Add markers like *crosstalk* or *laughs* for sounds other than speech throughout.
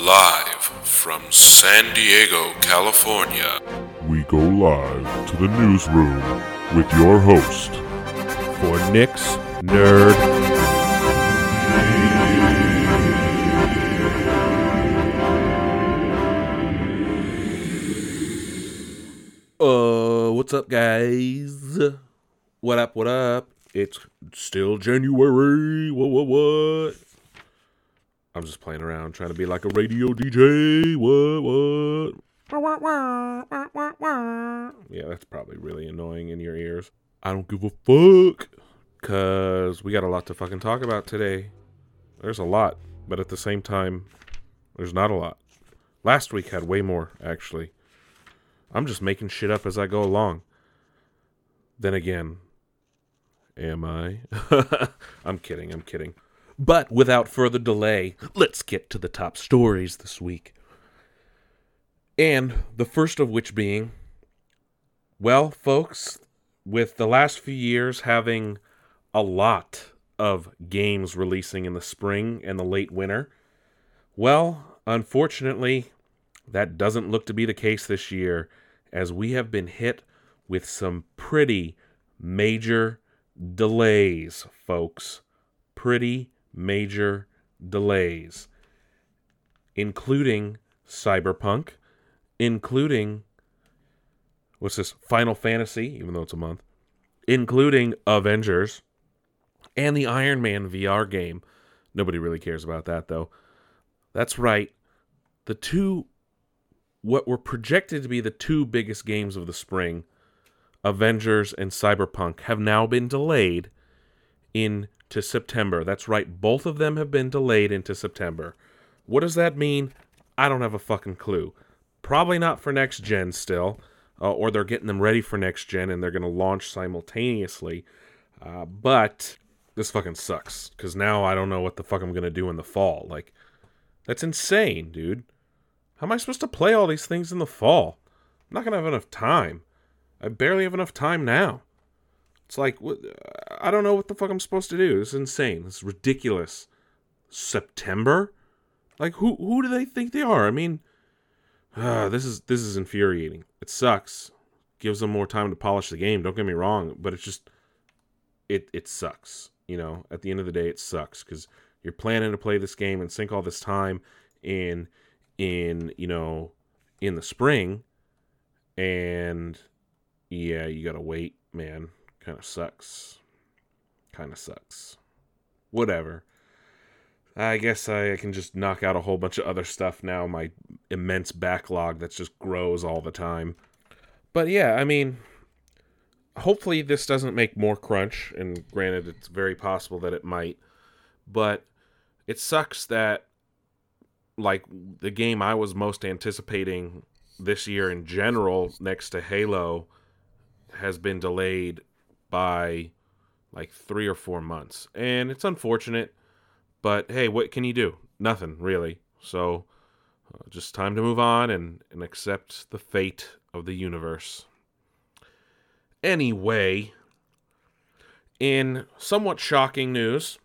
Live from San Diego, California. We go live to the newsroom with your host, for Nick's Nerd. Uh, what's up, guys? What up, what up? It's still January. What, what, what? I'm just playing around trying to be like a radio DJ. What, what? Yeah, that's probably really annoying in your ears. I don't give a fuck. Because we got a lot to fucking talk about today. There's a lot, but at the same time, there's not a lot. Last week had way more, actually. I'm just making shit up as I go along. Then again, am I? *laughs* I'm kidding, I'm kidding. But without further delay, let's get to the top stories this week. And the first of which being, well, folks, with the last few years having a lot of games releasing in the spring and the late winter, well, unfortunately, that doesn't look to be the case this year, as we have been hit with some pretty major delays, folks. Pretty major delays, including Cyberpunk, including what's this Final Fantasy, even though it's a month, including Avengers, and the Iron Man VR game. Nobody really cares about that though. That's right. The two what were projected to be the two biggest games of the spring, Avengers and Cyberpunk, have now been delayed in to September. That's right, both of them have been delayed into September. What does that mean? I don't have a fucking clue. Probably not for next gen still, uh, or they're getting them ready for next gen and they're going to launch simultaneously. Uh, but this fucking sucks because now I don't know what the fuck I'm going to do in the fall. Like, that's insane, dude. How am I supposed to play all these things in the fall? I'm not going to have enough time. I barely have enough time now. It's like I don't know what the fuck I'm supposed to do. It's insane. It's ridiculous. September? Like who who do they think they are? I mean, uh, this is this is infuriating. It sucks. Gives them more time to polish the game. Don't get me wrong, but it's just it it sucks. You know, at the end of the day, it sucks because you're planning to play this game and sink all this time in in you know in the spring, and yeah, you gotta wait, man Kind of sucks. Kind of sucks. Whatever. I guess I, can just knock out a whole bunch of other stuff now. My immense backlog that just grows all the time. But yeah, I mean, hopefully this doesn't make more crunch. And granted, it's very possible that it might. But it sucks that, like, the game I was most anticipating this year in general, next to Halo, has been delayed by like three or four months. And it's unfortunate, but hey, what can you do? Nothing, really. So uh, just time to move on and, and accept the fate of the universe. Anyway, in somewhat shocking news,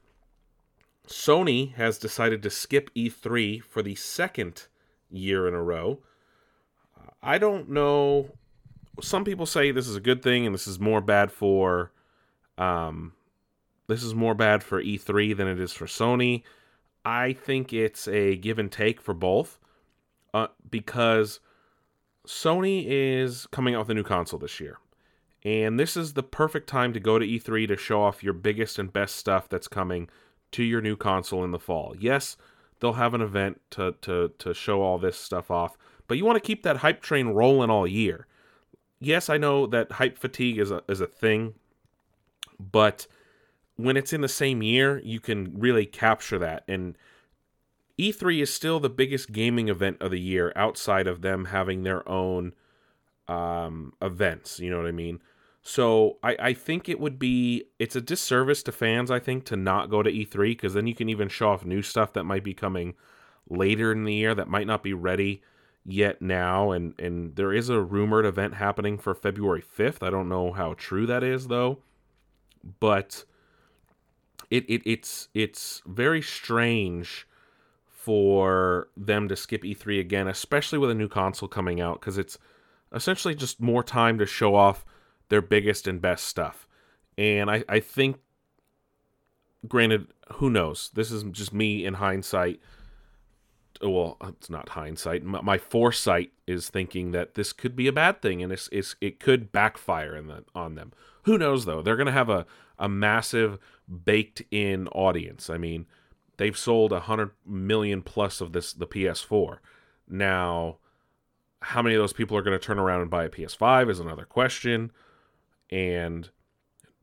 Sony has decided to skip E3 for the second year in a row. I don't know some people say this is a good thing and this is more bad for um this is more bad for E3 than it is for Sony. I think it's a give and take for both uh, because Sony is coming out with a new console this year. And this is the perfect time to go to E3 to show off your biggest and best stuff that's coming to your new console in the fall. Yes, they'll have an event to to to show all this stuff off, but you want to keep that hype train rolling all year yes, I know that hype fatigue is a is a thing, but when it's in the same year, you can really capture that. And E3 is still the biggest gaming event of the year outside of them having their own um, events. You know what I mean? So I, I think it would be it's a disservice to fans, I think, to not go to E3 because then you can even show off new stuff that might be coming later in the year that might not be ready yet now and and there is a rumored event happening for February 5th. I don't know how true that is though. But it, it it's it's very strange for them to skip E3 again, especially with a new console coming out, because it's essentially just more time to show off their biggest and best stuff. And I, I think, granted, who knows? This is just me in hindsight. Well, it's not hindsight. My, my foresight is thinking that this could be a bad thing, and it's, it's it could backfire in the, on them. Who knows though? They're to have a a massive baked in audience. I mean, they've sold a hundred million plus of this the PS4. Now, how many of those people are to turn around and buy a PS5 is another question. And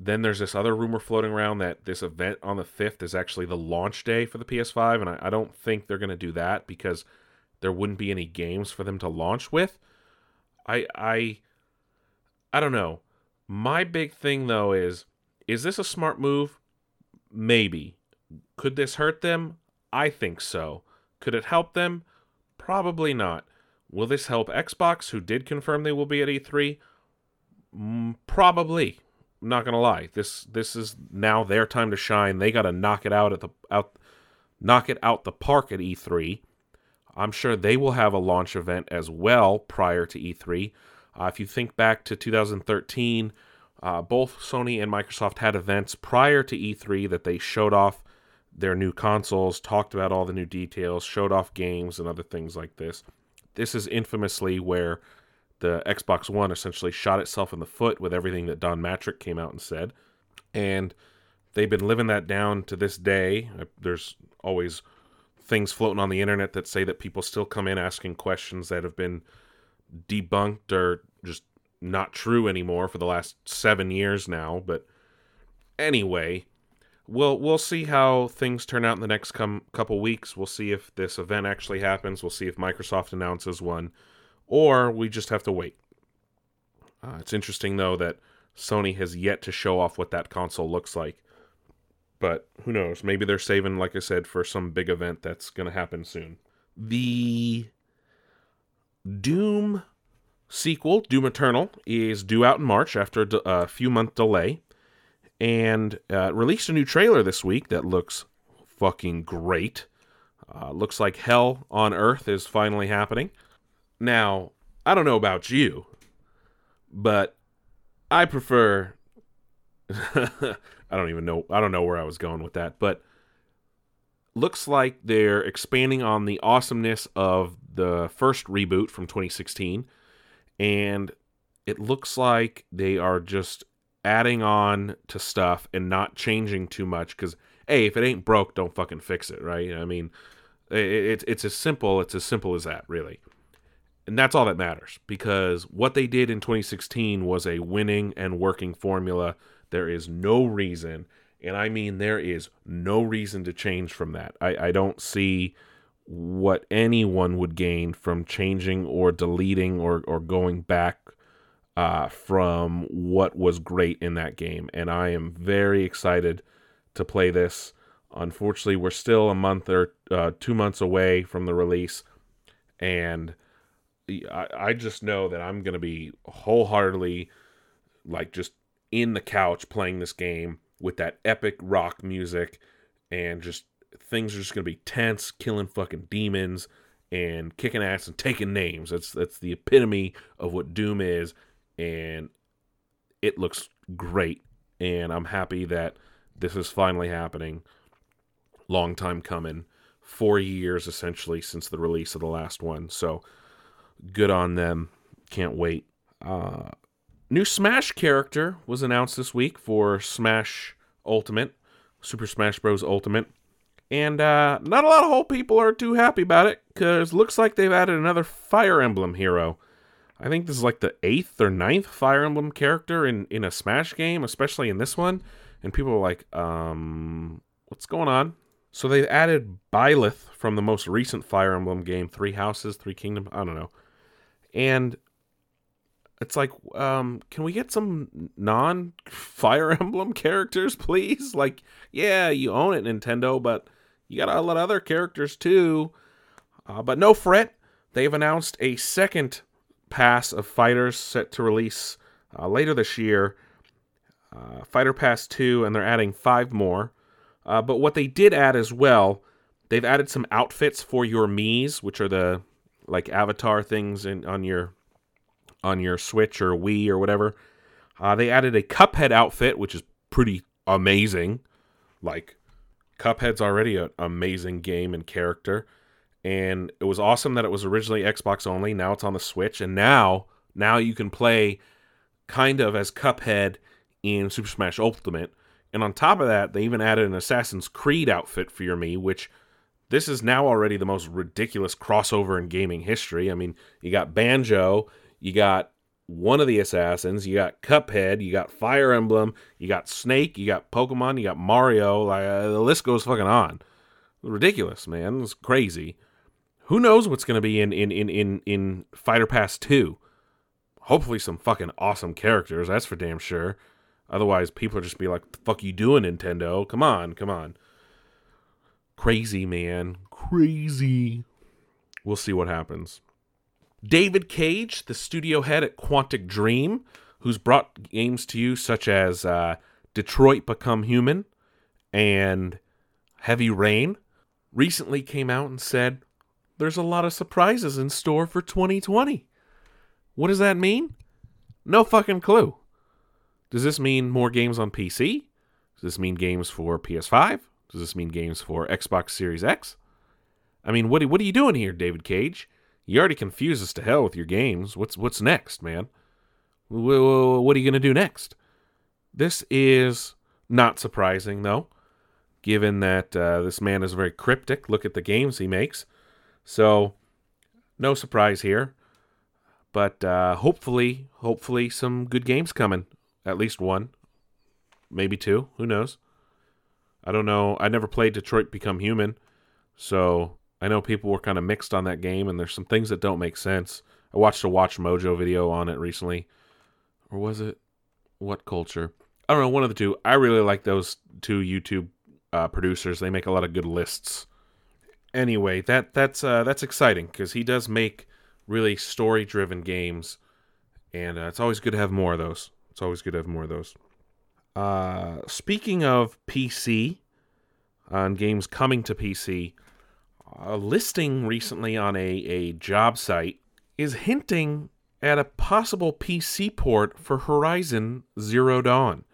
then there's this other rumor floating around that this event on the 5th is actually the launch day for the PS5. And I, I don't think they're going to do that because there wouldn't be any games for them to launch with. I, I, I don't know. My big thing though is is this a smart move? Maybe. Could this hurt them? I think so. Could it help them? Probably not. Will this help Xbox, who did confirm they will be at E3? Mm, probably. I'm not gonna lie. This this is now their time to shine. They got to knock it out at the out, knock it out the park at E3. I'm sure they will have a launch event as well prior to E3. Uh, if you think back to 2013, uh, both Sony and Microsoft had events prior to E3 that they showed off their new consoles, talked about all the new details, showed off games and other things like this. This is infamously where the Xbox One essentially shot itself in the foot with everything that Don Mattrick came out and said. And they've been living that down to this day. Uh, there's always things floating on the internet that say that people still come in asking questions that have been debunked or just not true anymore for the last seven years now. But anyway, we'll we'll see how things turn out in the next com- couple weeks. We'll see if this event actually happens. We'll see if Microsoft announces one, or we just have to wait. Uh, it's interesting though that Sony has yet to show off what that console looks like. But who knows? Maybe they're saving, like I said, for some big event that's going to happen soon. The Doom sequel, Doom Eternal, is due out in March after a few month delay, and uh, released a new trailer this week that looks fucking great. Uh, looks like hell on earth is finally happening. Now, I don't know about you, but I prefer. *laughs* I don't even know. I don't know where I was going with that, but looks like they're expanding on the awesomeness of the first reboot from 2016 and it looks like they are just adding on to stuff and not changing too much because hey if it ain't broke don't fucking fix it right i mean it, it's as simple it's as simple as that really and that's all that matters because what they did in 2016 was a winning and working formula there is no reason and i mean there is no reason to change from that i, I don't see what anyone would gain from changing or deleting or, or going back uh, from what was great in that game. And I am very excited to play this. Unfortunately, we're still a month or uh, two months away from the release. And I, I just know that I'm going to be wholeheartedly like just in the couch playing this game with that epic rock music and just things are just gonna be tense, killing fucking demons and kicking ass and taking names. That's that's the epitome of what Doom is, and it looks great. And I'm happy that this is finally happening. Long time coming, four years essentially since the release of the last one. So good on them. Can't wait. Uh, new Smash character was announced this week for Smash Ultimate, Super Smash Bros. Ultimate. And uh, not a lot of whole people are too happy about it because looks like they've added another Fire Emblem hero. I think this is like the eighth or ninth Fire Emblem character in, in a Smash game, especially in this one. And people are like, um, what's going on? So they've added Byleth from the most recent Fire Emblem game, Three Houses, Three Kingdoms, I don't know. And it's like, um, can we get some non *laughs* Fire Emblem characters, please? Like, yeah, you own it, Nintendo, but you got a lot of other characters too. Uh, but no fret, they've announced a second pass of fighters set to release uh, later this year. Uh, Fighter Pass 2, and they're adding five more. Uh, but what they did add as well, they've added some outfits for your Mii's, which are the like avatar things in on your on your Switch or Wii or whatever. Uh, they added a Cuphead outfit, which is pretty amazing. Like Cuphead's already an amazing game and character, and it was awesome that it was originally Xbox only. Now it's on the Switch, and now now you can play kind of as Cuphead in Super Smash Ultimate. And on top of that, they even added an Assassin's Creed outfit for your Mii, which this is now already the most ridiculous crossover in gaming history. I mean, you got Banjo, you got one of the assassins, you got Cuphead, you got Fire Emblem, you got Snake, you got Pokemon, you got Mario. Like uh, the list goes fucking on. Ridiculous, man. It's crazy. Who knows what's going to be in in in in in Fighter Pass 2? Hopefully some fucking awesome characters, that's for damn sure. Otherwise, people are just be like, "The fuck you doing, Nintendo? Come on, come on." Crazy, man. Crazy. We'll see what happens. David Cage, the studio head at Quantic Dream, who's brought games to you such as uh, Detroit Become Human and Heavy Rain, recently came out and said there's a lot of surprises in store for 2020. What does that mean? No fucking clue. Does this mean more games on PC? Does this mean games for PS5? Does this mean games for Xbox Series X? I mean, what what are you doing here, David Cage? You already confused us to hell with your games. What's what's next, man? What are you gonna do next? This is not surprising, though, given that uh, this man is very cryptic. Look at the games he makes, so no surprise here. But uh, hopefully, hopefully, some good games coming. At least one, maybe two. Who knows? I don't know. I never played Detroit Become Human, so I know people were kind of mixed on that game, and there's some things that don't make sense. I watched a Watch Mojo video on it recently, or was it What Culture? I don't know, one of the two. I really like those two YouTube uh, producers. They make a lot of good lists. Anyway, that that's uh, that's exciting because he does make really story-driven games, and uh, it's always good to have more of those. It's always good to have more of those. Uh, speaking of PC, on games coming to PC, a listing recently on a, a job site is hinting at a possible PC port for Horizon Zero Dawn.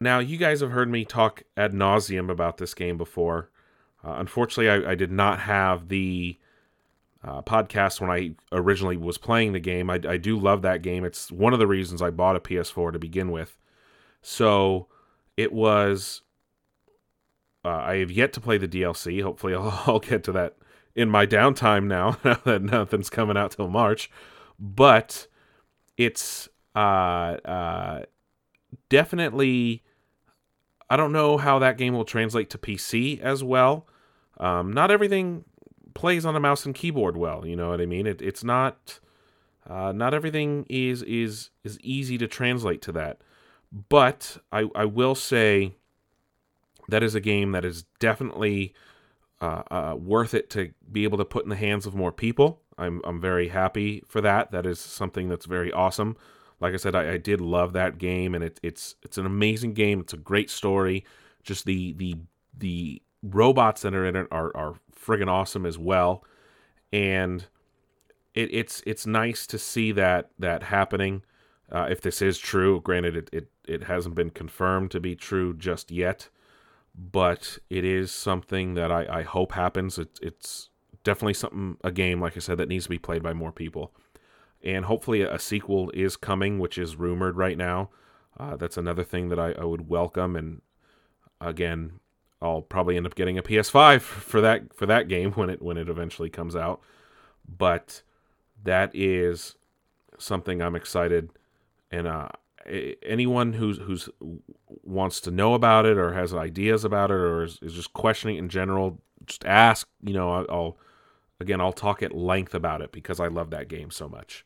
Now, you guys have heard me talk ad nauseum about this game before. Uh, unfortunately, I, I, did not have the uh, podcast when I originally was playing the game. I, I do love that game. It's one of the reasons I bought a PS4 to begin with. So it was uh, I have yet to play the DLC. Hopefully, *laughs* I'll, I'll get to that in my downtime now. *laughs* Now that nothing's coming out till March, but it's uh, uh, definitely. I don't know how that game will translate to PC as well. Um, not everything plays on a mouse and keyboard well. You know what I mean? It, it's not. Uh, not everything is is is easy to translate to that, but I I will say that is a game that is definitely uh, uh, worth it to be able to put in the hands of more people. I'm I'm very happy for that. That is something that's very awesome. Like I said, I, I did love that game, and it, it's it's an amazing game. It's a great story. Just the the the robots that are in it are are friggin' awesome as well, and it, it's it's nice to see that that happening. Uh, if this is true, granted, it, it it hasn't been confirmed to be true just yet but it is something that I, I hope happens. It, it's definitely something, a game, like I said, that needs to be played by more people. And hopefully a sequel is coming, which is rumored right now. Uh, that's another thing that I, I would welcome. And again, I'll probably end up getting a PS5 for that for that game when it when it eventually comes out. But that is something I'm excited and uh, anyone who's who's wants to know about it or has ideas about it or is, is just questioning in general, just ask. You know, I'll, again I'll talk at length about it because I love that game so much.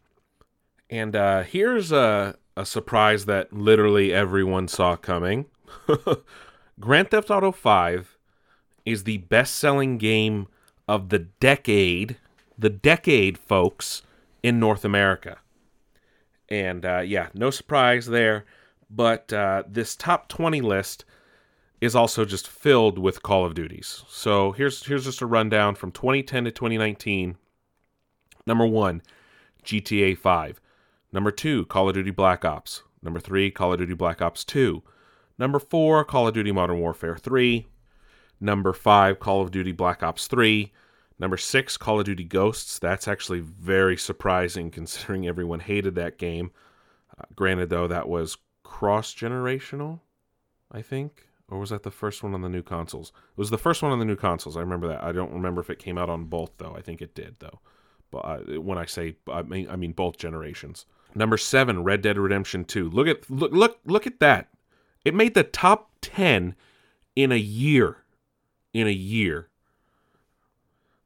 And uh, here's a a surprise that literally everyone saw coming. *laughs* Grand Theft Auto 5 is the best-selling game of the decade, the decade, folks, in North America. And uh, yeah, no surprise there. But uh, this top 20 list is also just filled with Call of Duties. So here's here's just a rundown from 2010 to 2019. Number one, GTA 5. Number two, Call of Duty Black Ops. Number three, Call of Duty Black Ops 2. Number four, Call of Duty Modern Warfare 3. Number five, Call of Duty Black Ops 3. Number six, Call of Duty Ghosts. That's actually very surprising *laughs* considering everyone hated that game. Uh, granted, though, that was cross generational, I think. Or was that the first one on the new consoles? It was the first one on the new consoles. I remember that. I don't remember if it came out on both, though. I think it did, though. But uh, when I say, I mean, I mean both generations. Number seven, Red Dead Redemption 2. Look at look look look at that. It made the top ten in a year. In a year.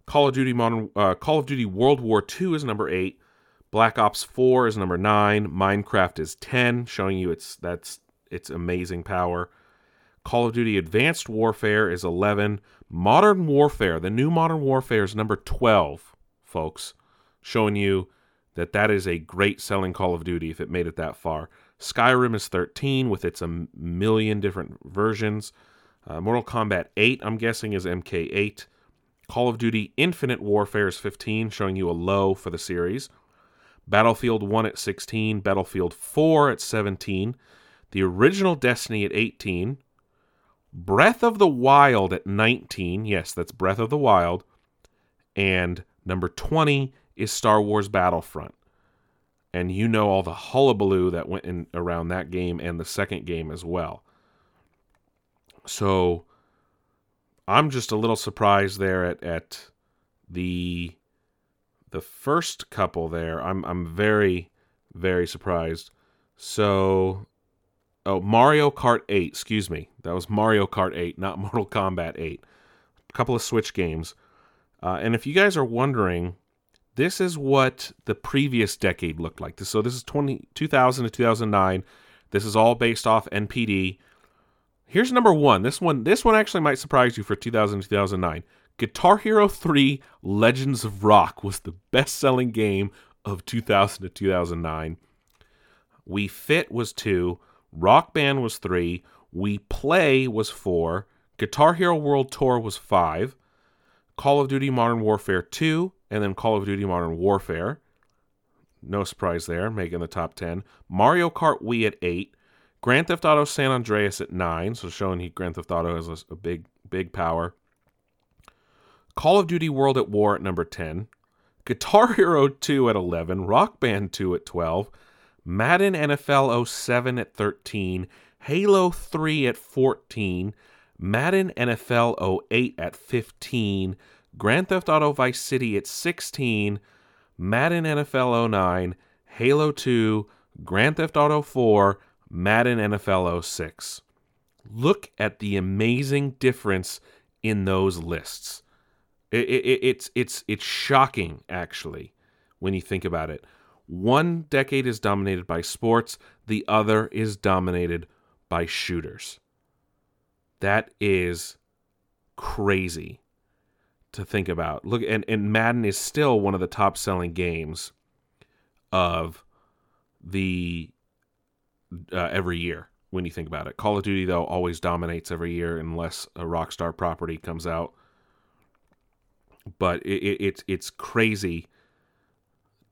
Call of Duty Modern uh, Call of Duty World War II is number eight. Black Ops 4 is number nine. Minecraft is 10, showing you its that's its amazing power. Call of Duty Advanced Warfare is 11. Modern Warfare, the new Modern Warfare is number 12, folks, showing you that that is a great selling Call of Duty if it made it that far. Skyrim is 13 with its a million different versions. Uh, Mortal Kombat 8, I'm guessing, is MK8. Call of Duty Infinite Warfare is 15, showing you a low for the series. Battlefield 1 at 16, Battlefield 4 at 17, the original Destiny at 18, Breath of the Wild at 19. Yes, that's Breath of the Wild. And number 20 is Star Wars Battlefront. And you know all the hullabaloo that went in around that game and the second game as well. So I'm just a little surprised there at, at the the first couple there. I'm I'm very very surprised. So oh Mario Kart 8, excuse me. That was Mario Kart 8, not *laughs* Mortal Kombat 8. A couple of Switch games. Uh, and if you guys are wondering, this is what the previous decade looked like. So this is 20, 2000 to 2009. This is all based off NPD. Here's number one. This one, this one actually might surprise you for 2000 to 2009. Guitar Hero 3 Legends of Rock was the best-selling game of 2000 to 2009. Wii Fit was 2, Rock Band was 3, Wii Play was 4, Guitar Hero World Tour was 5, Call of Duty Modern Warfare 2, and then Call of Duty Modern Warfare. No surprise there, making the top 10. Mario Kart Wii at 8, Grand Theft Auto San Andreas at 9, so showing he Grand Theft Auto has a, a big big power. Call of Duty World at War at number 10, Guitar Hero 2 at 11, Rock Band 2 at 12, Madden NFL 07 at 13, Halo 3 at 14, Madden NFL 08 at 15, Grand Theft Auto Vice City at 16, Madden NFL 09, Halo 2, Grand Theft Auto 4, Madden NFL 06. Look at the amazing difference in those lists. It, it, it's it's it's shocking actually when you think about it. One decade is dominated by sports, the other is dominated by shooters. That is crazy to think about. Look, and, and Madden is still one of the top selling games of the uh, every year when you think about it. Call of Duty though always dominates every year unless a Rockstar property comes out. But it, it, it's it's crazy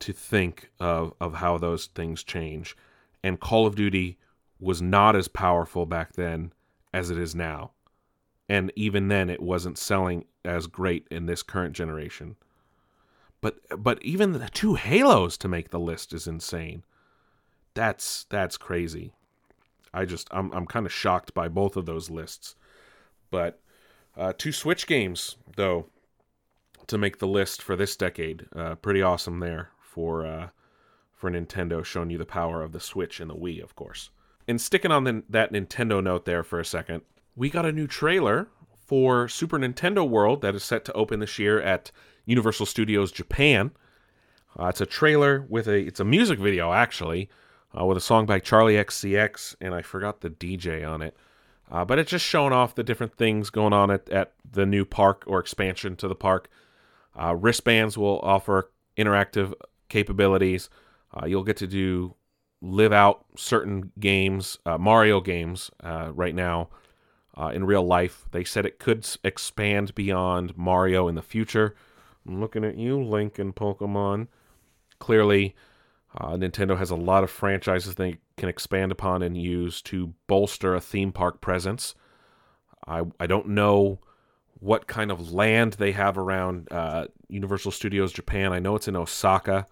to think of of how those things change. And Call of Duty was not as powerful back then as it is now. And even then it wasn't selling as great in this current generation. But but even the two Halos to make the list is insane. That's that's crazy. I just I'm I'm kind of shocked by both of those lists. But uh, two Switch games though to make the list for this decade. Uh, pretty awesome there for uh, for Nintendo, showing you the power of the Switch and the Wii, of course. And sticking on the, that Nintendo note there for a second, we got a new trailer for Super Nintendo World that is set to open this year at Universal Studios Japan. Uh, it's a trailer with a it's a music video actually uh, with a song by Charli XCX and I forgot the DJ on it. Uh, but it's just showing off the different things going on at, at the new park or expansion to the park. Uh, wristbands will offer interactive capabilities. Uh, you'll get to do live out certain games, uh, Mario games right now uh, in real life. They said it could expand beyond Mario in the future. I'm looking at you, Link and Pokemon. Clearly, uh, Nintendo has a lot of franchises they can expand upon and use to bolster a theme park presence. I, I don't know what kind of land they have around uh, Universal Studios Japan. I know it's in Osaka.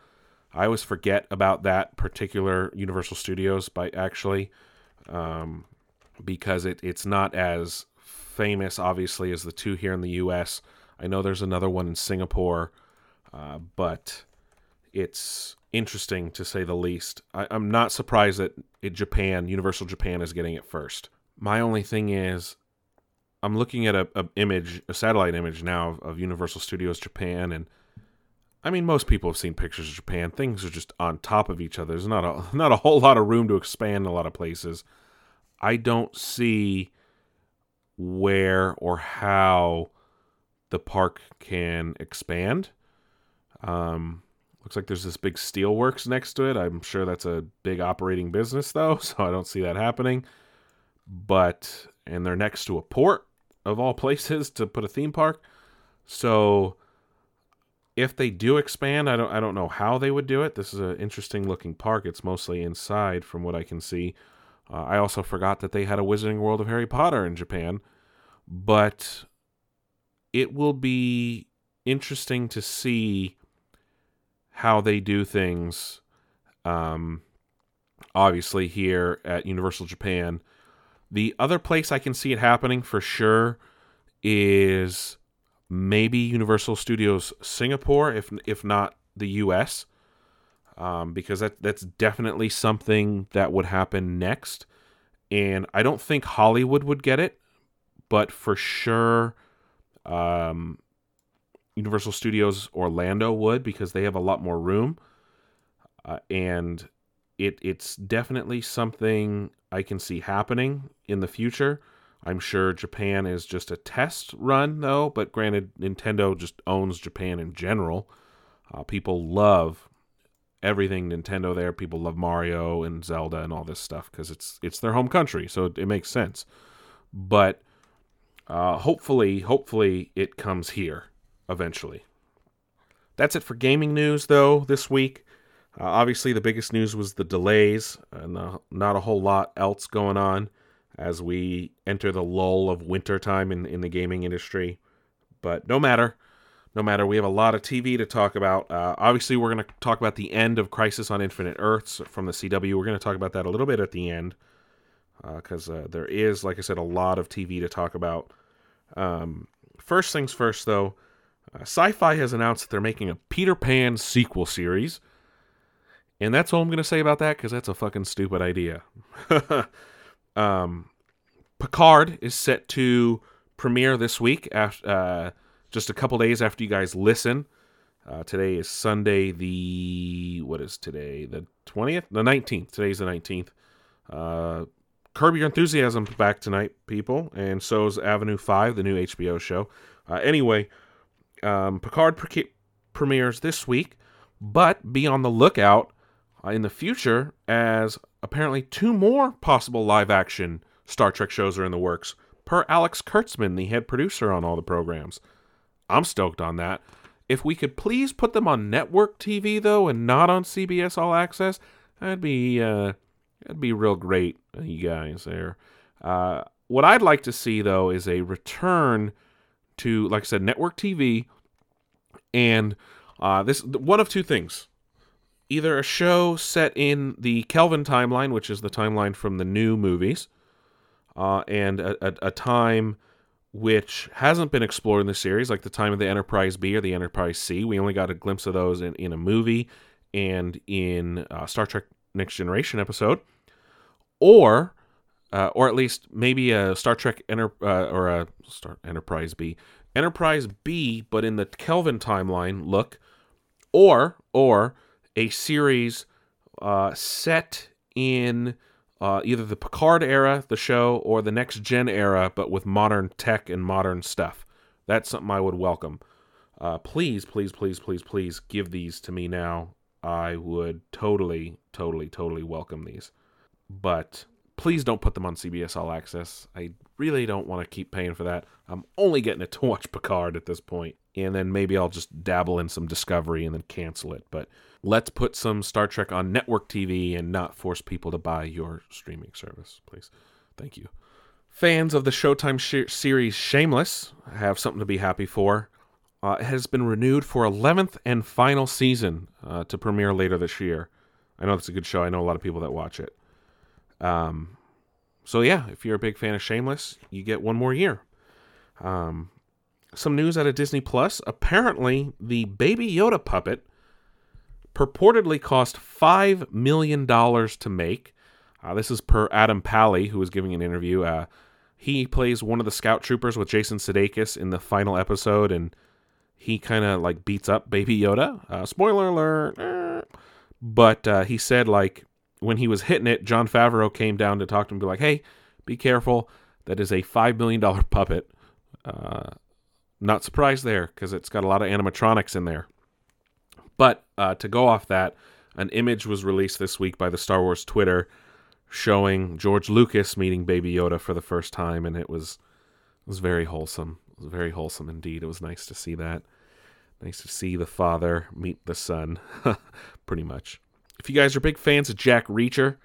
I always forget about that particular Universal Studios by actually um, because it, it's not as famous, obviously, as the two here in the U.S. I know there's another one in Singapore, uh, but it's interesting to say the least. I, I'm not surprised that it, Japan, Universal Japan, is getting it first. My only thing is, I'm looking at a, a image, a satellite image now of, of Universal Studios Japan, and I mean, most people have seen pictures of Japan. Things are just on top of each other. There's not a *laughs* not a whole lot of room to expand in a lot of places. I don't see where or how the park can expand. Um, looks like there's this big steelworks next to it. I'm sure that's a big operating business *laughs* though, so I don't see that happening. But and they're next to a port of all places to put a theme park. So if they do expand, I don't I don't know how they would do it. This is an interesting looking park. It's mostly inside from what I can see. Uh, I also forgot that they had a Wizarding World of Harry Potter in Japan, but it will be interesting to see how they do things. Um, obviously, here at Universal Japan, the other place I can see it happening for sure is maybe Universal Studios Singapore, if if not the U.S um, because that that's definitely something that would happen next. And I don't think Hollywood would get it, but for sure, um, Universal Studios Orlando would because they have a lot more room, uh, and it it's definitely something I can see happening in the future. I'm sure Japan is just a test run though, but granted, Nintendo just owns Japan in general. Uh, people love everything Nintendo there. People love Mario and Zelda and all this stuff because it's it's their home country, so it, it makes sense. But uh, hopefully, hopefully it comes here eventually. That's it for gaming news, though, this week. Uh, obviously, the biggest news was the delays, and uh, not a whole lot else going on as we enter the lull of winter time in, in the gaming industry. But no matter no matter. We have a lot of TV to talk about. Uh, obviously, we're going to talk about the end of Crisis on Infinite Earths from the CW. We're going to talk about that a little bit at the end because uh, uh, there is, like I said, a lot of TV to talk about. Um, first things first, though, uh, Syfy has announced that they're making a Peter Pan sequel series. And that's all I'm going to say about that because that's a fucking stupid idea. *laughs* um, Picard is set to premiere this week after uh, just a couple days after you guys listen. Uh, today is Sunday, the what is today? The twentieth, the nineteenth. Today's the nineteenth. Uh, Curb Your Enthusiasm back tonight, people, and so is Avenue Five, the new HBO show. Uh, anyway, um, Picard pre- premieres this week, but be on the lookout uh, in the future as apparently two more possible live action Star Trek shows are in the works, per Alex Kurtzman, the head producer on all the programs. I'm stoked on that. If we could please put them on network TV though, and not on CBS All Access, that'd be uh, that'd be real great, uh, you guys there. Uh, what I'd like to see though is a return to, like I said, network TV, and uh, this one of two things: either a show set in the Kelvin timeline, which is the timeline from the new movies, uh, and a, a, a time which hasn't been explored in the series, like the time of the Enterprise B or the Enterprise C. We only got a glimpse of those in, in a movie and in uh, Star Trek Next Generation episode, or uh, or at least maybe a Star Trek Enter uh, or a Star Enterprise B, Enterprise B, but in the Kelvin timeline look, or or a series uh, set in uh, either the Picard era, the show, or the next gen era, but with modern tech and modern stuff. That's something I would welcome. Uh, please, please, please, please, please give these to me now. I would totally, totally, totally welcome these. But please don't put them on CBS All Access. I really don't want to keep paying for that. I'm only getting it to watch Picard at this point, and then maybe I'll just dabble in some Discovery and then cancel it. But let's put some Star Trek on network TV and not force people to buy your streaming service, please. Thank you. Fans of the Showtime sh- series Shameless have something to be happy for. Uh, it has been renewed for 11th and final season uh, to premiere later this year. I know that's a good show. I know a lot of people that watch it. Um, so yeah, if you're a big fan of Shameless, you get one more year. Um, some news out of Disney Plus. Apparently, the Baby Yoda puppet purportedly cost five million dollars to make. Uh, this is per Adam Pally, who was giving an interview. Uh, he plays one of the scout troopers with Jason Sudeikis in the final episode, and he kind of like beats up Baby Yoda. Uh, spoiler alert! But uh, he said like when he was hitting it, Jon Favreau came down to talk to him, and be like, "Hey, be careful. That is a five million dollar puppet." Uh, not surprised there because it's got a lot of animatronics in there. But uh, to go off that, an image was released this week by the Star Wars Twitter showing George Lucas meeting Baby Yoda for the first time, and it was it was very wholesome. It was very wholesome indeed. It was nice to see that. Nice to see the father meet the son, *laughs* pretty much. If you guys are big fans of Jack Reacher,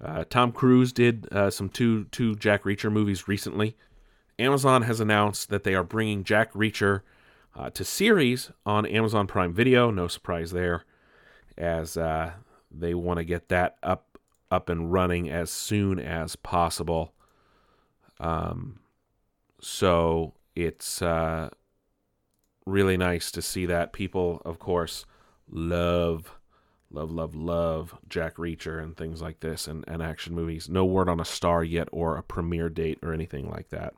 uh, Tom Cruise did uh, some two two Jack Reacher movies recently. Amazon has announced that they are bringing Jack Reacher uh, to series on Amazon Prime Video. No surprise there, as uh, they want to get that up up and running as soon as possible. Um, so it's uh, really nice to see that people, of course, love, love, love, love Jack Reacher and things like this and, and action movies. No word on a star yet or a premiere date or anything like that.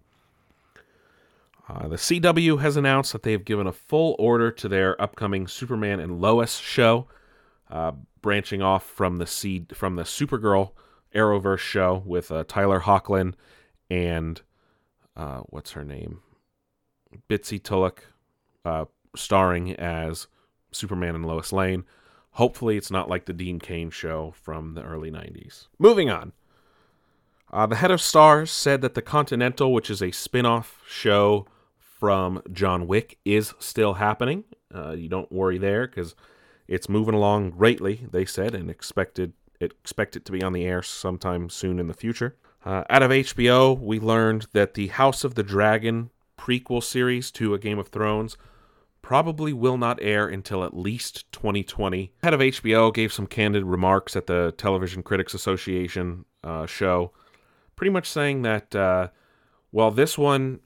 Uh, the CW has announced that they have given a full order to their upcoming Superman and Lois show, uh, branching off from the C- from the Supergirl Arrowverse show with uh, Tyler Hoechlin and uh, what's her name, Bitsie Tulloch, uh, starring as Superman and Lois Lane. Hopefully, it's not like the Dean Cain show from the early '90s. Moving on. Uh, the head of Starz said that the Continental, which is a spin off show from John Wick is still happening. Uh, you don't worry there because it's moving along greatly, they said, and expected expect it to be on the air sometime soon in the future. Uh, out of HBO, we learned that the House of the Dragon prequel series to A Game of Thrones probably will not air until at least 2020. Head of HBO gave some candid remarks at the Television Critics Association uh, show, pretty much saying that, uh, well, this one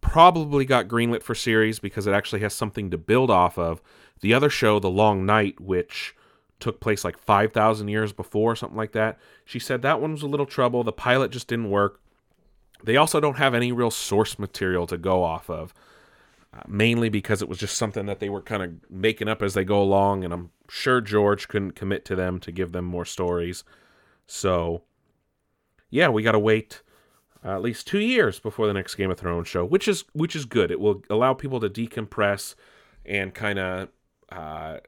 probably got greenlit for series because it actually has something to build off of. The other show, The Long Night, which took place like 5,000 years before, something like that, she said that one was a little trouble. The pilot just didn't work. They also don't have any real source material to go off of, mainly because it was just something that they were kind of making up as they go along, and I'm sure George couldn't commit to them to give them more stories. So, yeah, we got to wait uh, at least two years before the next Game of Thrones show, which is which is good. It will allow people to decompress and kind of uh,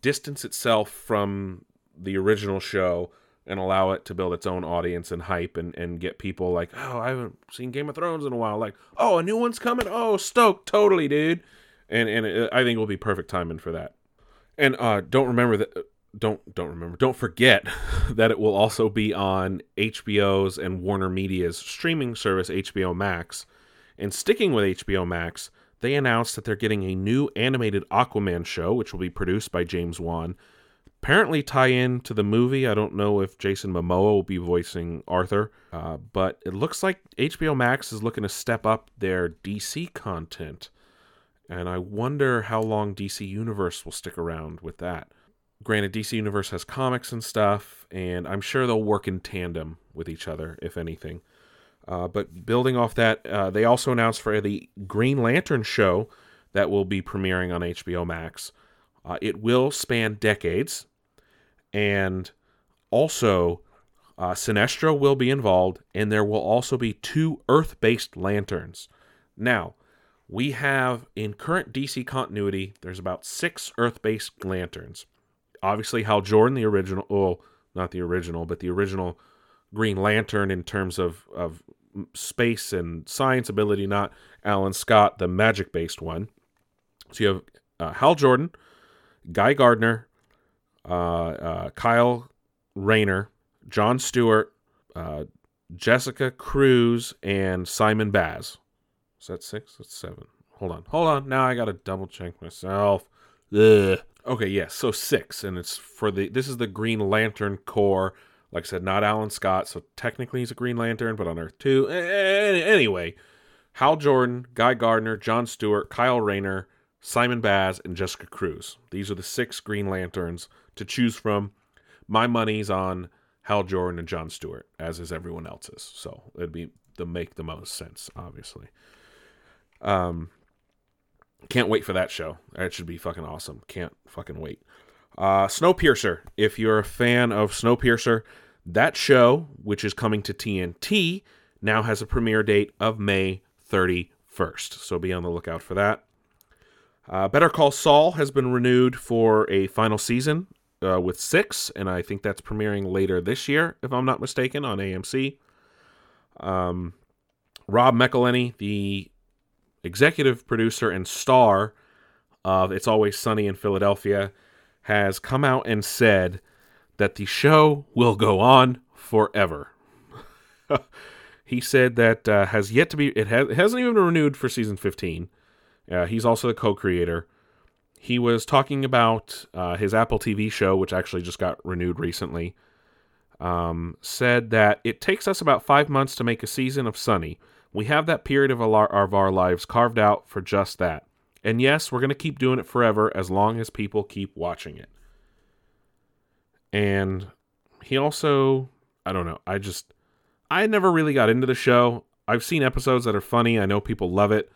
distance itself from the original show and allow it to build its own audience and hype and, and get people like, oh, I haven't seen Game of Thrones in a while. Like, oh, a new one's coming. Oh, stoked, totally, dude. And and it, I think it will be perfect timing for that. And uh, don't remember that don't don't remember don't forget *laughs* that it will also be on HBO's and Warner Media's streaming service HBO Max. And sticking with HBO Max, they announced that they're getting a new animated Aquaman show, which will be produced by James Wan. Apparently, tie in to the movie. I don't know if Jason Momoa will be voicing Arthur, uh, but it looks like HBO Max is looking to step up their DC content. And I wonder how long DC Universe will stick around with that granted dc universe has comics and stuff and i'm sure they'll work in tandem with each other if anything uh, but building off that uh, they also announced for the green lantern show that will be premiering on hbo max uh, it will span decades and also uh, sinestro will be involved and there will also be two earth-based lanterns now we have in current dc continuity there's about six earth-based lanterns obviously Hal Jordan, the original, well, not the original, but the original Green Lantern in terms of of space and science ability, not Alan Scott, the magic based one. So you have uh, Hal Jordan, Guy Gardner, Kyle Rayner, John Stewart, uh, Jessica Cruz, and Simon Baz. Is that six? That's seven. Hold on. Hold on. Now I gotta double check myself. Ugh. Okay, yes. Yeah, so six, and it's for the. This is the Green Lantern Corps. Like I said, not Alan Scott, so technically he's a Green Lantern, but on Earth 2. Anyway, Hal Jordan, Guy Gardner, John Stewart, Kyle Rayner, Simon Baz, and Jessica Cruz. These are the six Green Lanterns to choose from. My money's on Hal Jordan and John Stewart, as is everyone else's. So it'd be the make the most sense, obviously. Um, can't wait for that show. That should be fucking awesome. Can't fucking wait. Uh, Snowpiercer. If you're a fan of Snowpiercer, that show, which is coming to TNT, now has a premiere date of May 31st. So be on the lookout for that. Uh, Better Call Saul has been renewed for a final season uh, with six, and I think that's premiering later this year, if I'm not mistaken, on AMC. Um, Rob McElhenney, the executive producer and star of It's Always Sunny in Philadelphia, has come out and said that the show will go on forever. *laughs* he said that uh, has yet to be it, it hasn't even been renewed for season 15. Uh, he's also the co-creator. He was talking about uh, his Apple TV show, which actually just got renewed recently. Um, said that it takes us about five months to make a season of Sunny. We have that period of our, of our lives carved out for just that. And yes, we're going to keep doing it forever as long as people keep watching it. And he also, I don't know, I just, I never really got into the show. I've seen episodes that are funny. I know people love it.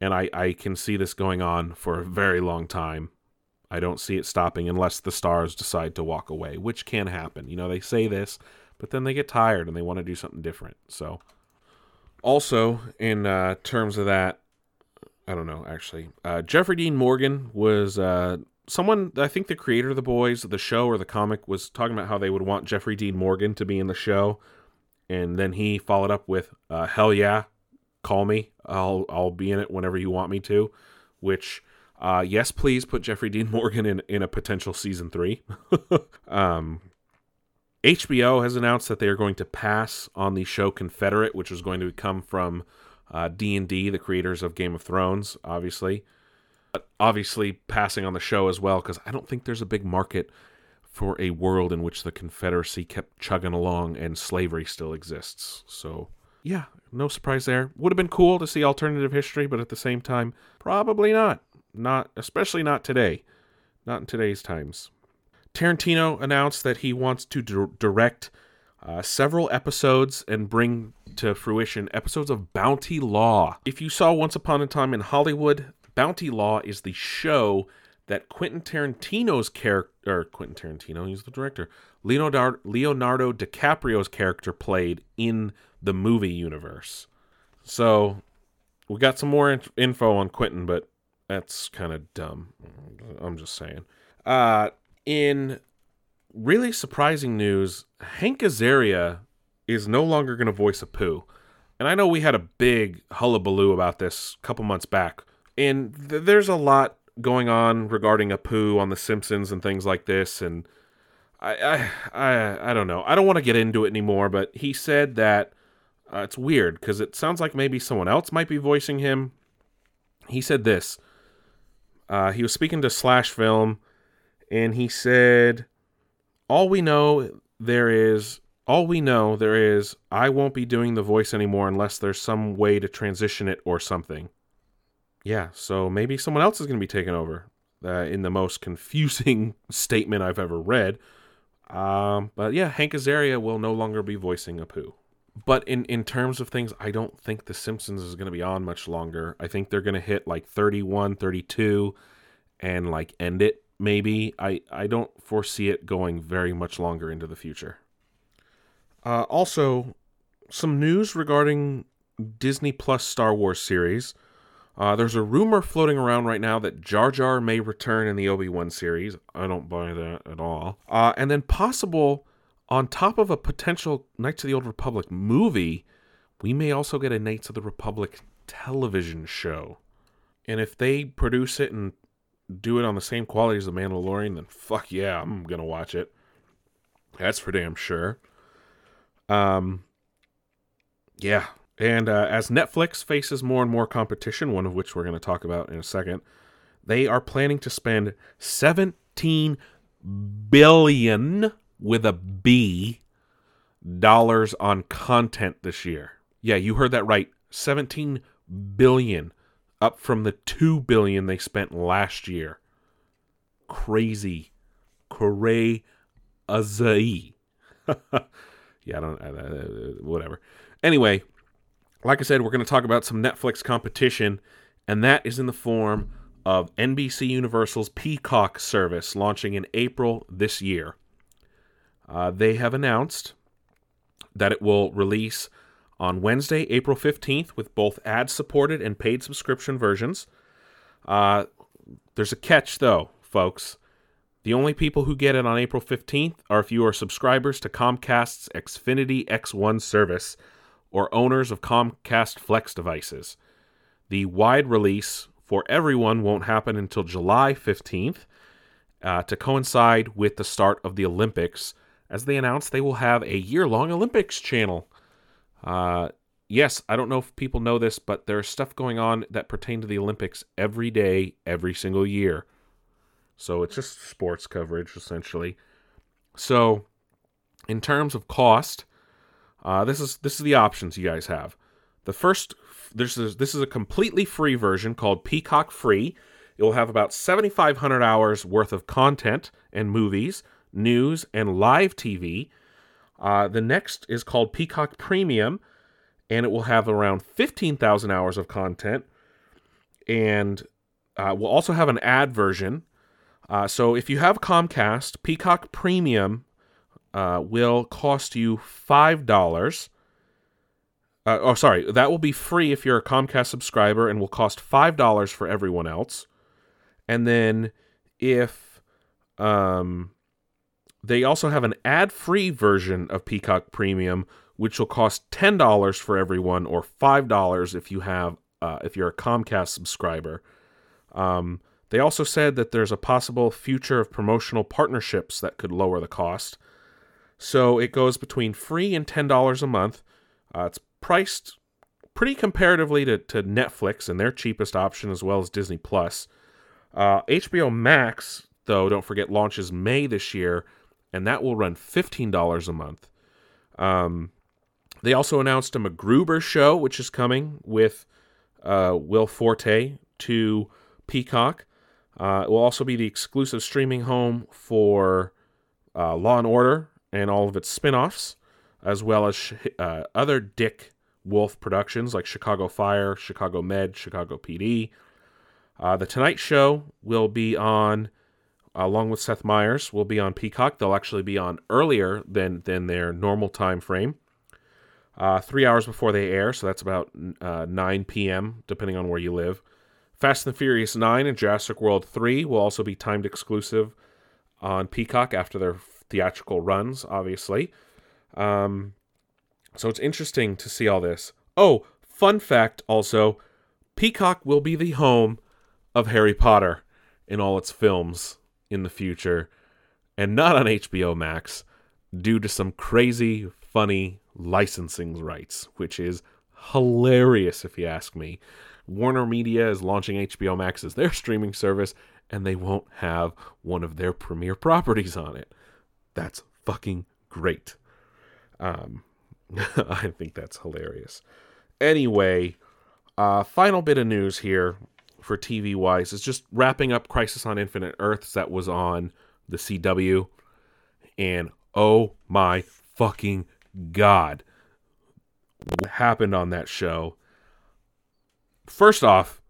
And I, I can see this going on for a very long time. I don't see it stopping unless the stars decide to walk away, which can happen. You know, they say this, but then they get tired and they want to do something different. So, also, in uh, terms of that, I don't know, actually. Uh, Jeffrey Dean Morgan was uh, someone, I think the creator of The Boys, the show or the comic, was talking about how they would want Jeffrey Dean Morgan to be in the show. And then he followed up with, uh, hell yeah, call me. I'll, I'll be in it whenever you want me to. Which, uh, yes, please put Jeffrey Dean *laughs* Morgan in, in a potential season three. *laughs* um, HBO has announced that they are going to pass on the show Confederate, which is going to come from uh, D&D, the creators of Game of Thrones, obviously. But obviously passing on the show as well because I don't think there's a big market for a world in which the Confederacy kept chugging along and slavery still exists. So, yeah, no surprise there. Would have been cool to see alternative history, but at the same time, probably not. Not especially not today. Not in today's times. Tarantino announced that he wants to direct uh, several episodes and bring to fruition episodes of Bounty Law. If you saw Once Upon a Time in Hollywood, Bounty Law is the show that Quentin Tarantino's character, or Quentin Tarantino, he's the director, Leonardo, Leonardo DiCaprio's character played in the movie universe. So we got some more in- info on Quentin, but that's kind of dumb. I'm just saying. Uh, in really surprising news, Hank Azaria is no longer going to voice Apu. And I know we had a big hullabaloo about this a couple months back. And th- there's a lot going on regarding Apu on The Simpsons and things like this. And I, I, I, I don't know. I don't want to get into it anymore, but he said that uh, it's weird because it sounds like maybe someone else might be voicing him. He said this. Uh, he was speaking to Slash Film, and he said, "All we know there is all we know there is I won't be doing the voice anymore unless there's some way to transition it or something. Yeah, so maybe someone else is going to be taking over uh, in the most confusing *laughs* statement I've ever read. Um, but yeah, Hank Azaria will no longer be voicing Apu. But in, in terms of things, I don't think The Simpsons is going to be on much longer. I think they're going to hit like 31, 32 and like end it maybe. I, I don't foresee it going very much longer into the future. Uh, also, some news regarding Disney Plus Star Wars series. Uh, there's a rumor floating around right now that Jar Jar may return in the Obi Wan series. I don't buy that at all. Uh, and then possible on top of a potential Knights of the Old Republic movie, we may also get a Knights of the Republic television show. And if they produce it and do it on the same quality as The Mandalorian, then fuck yeah, I'm gonna watch it. That's for damn sure. Um, yeah, and uh, as Netflix faces more and more competition, one of which we're going to talk about in a second, they are planning to spend 17 billion with a B dollars on content this year. Yeah, you heard that right. 17 billion up from the 2 billion they spent last year. Crazy. Crazy. *laughs* yeah, I don't uh, uh, whatever. Anyway, like I said, we're going to talk about some Netflix competition and that is in the form of NBC Universal's Peacock service launching in April this year. Uh, they have announced that it will release on Wednesday, April 15th, with both ad supported and paid subscription versions. Uh, there's a catch, though, folks. The only people who get it on April 15th are if you are subscribers to Comcast's Xfinity X1 service or owners of Comcast Flex devices. The wide release for everyone won't happen until July 15th uh, to coincide with the start of the Olympics, as they announced they will have a year long Olympics channel. Uh, yes, I don't know if people know this, but there's stuff going on that pertain to the Olympics every day, every single year. So it's just sports coverage, essentially. So, in terms of cost, uh, this is this is the options you guys have. The first this is this is a completely free version called Peacock Free. It will have about 7,500 hours worth of content and movies, news, and live TV. Uh, the next is called Peacock Premium, and it will have around 15,000 hours of content, and uh, we'll also have an ad version. Uh, so if you have Comcast, Peacock Premium uh, will cost you five dollars uh, oh, sorry. That will be free if you're a Comcast subscriber and will cost $5 for everyone else. And then if um, they also have an ad free version of Peacock Premium, which will cost $10 for everyone or $5 if you have uh, if you're a Comcast subscriber. Um, they also said that there's a possible future of promotional partnerships that could lower the cost. So it goes between free and $10 a month. Uh, it's priced pretty comparatively to, to Netflix and their cheapest option, as well as Disney Plus. Uh, HBO Max, though, don't forget, launches May this year, and that will run $15 a month. Um, they also announced a MacGruber show, which is coming with uh, Will Forte to Peacock. Uh, it will also be the exclusive streaming home for uh, Law and Order and all of its spin offs, as well as uh, other Dick Wolf productions like Chicago Fire, Chicago Med, Chicago PD. Uh, the Tonight Show will be on, along with Seth Meyers, will be on Peacock. They'll actually be on earlier than than their normal time frame, uh, three hours before they air. So that's about uh, 9 p.m. depending on where you live. Fast and the Furious 9 and Jurassic World 3 will also be timed exclusive on Peacock after their theatrical runs, obviously. Um, so it's interesting to see all this. Oh, fun fact also Peacock will be the home of Harry Potter in all its films in the future, and not on HBO Max due to some crazy, funny licensing rights, which is hilarious if you ask me. Warner Media is launching HBO Max as their streaming service, and they won't have one of their premier properties on it. That's fucking great. Um, *laughs* I think that's hilarious. Anyway, uh, final bit of news here for TV wise is just wrapping up Crisis on Infinite Earths that was on the CW. And oh my fucking god. What happened on that show? First off,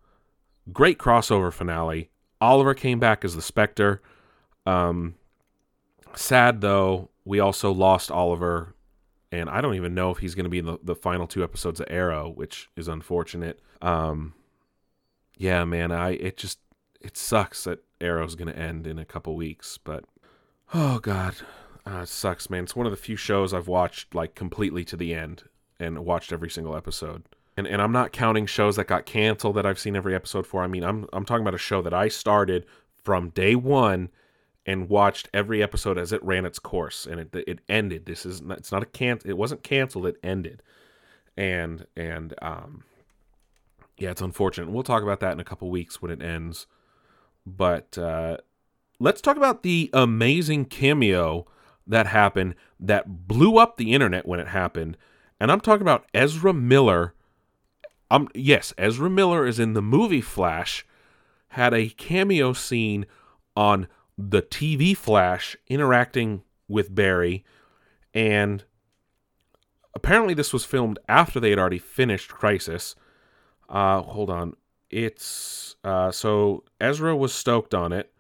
great crossover finale. Oliver came back as the Spectre. Um, sad though, we also lost Oliver and I don't even know if he's going to be in the, the final two episodes of Arrow, which is unfortunate. Um, yeah, man, I it just it sucks that Arrow's to end in a couple weeks, but oh god, Uh, it sucks, man. It's one of the few shows I've watched like completely to the end and watched every single episode. And and I'm not counting shows that got canceled that I've seen every episode for. I mean, I'm I'm talking about a show that I started from day one and watched every episode as it ran its course and it it ended. This is not, it's not a can it wasn't canceled, it ended. And and um yeah, it's unfortunate. We'll talk about that in a couple weeks when it ends. But uh let's talk about the amazing cameo that happened that blew up the internet when it happened. And I'm talking about Ezra Miller. Um yes, Ezra Miller is in the movie Flash had a cameo scene on the TV Flash interacting with Barry, and apparently this was filmed after they had already finished Crisis. Uh, hold on, it's uh, so Ezra was stoked on it.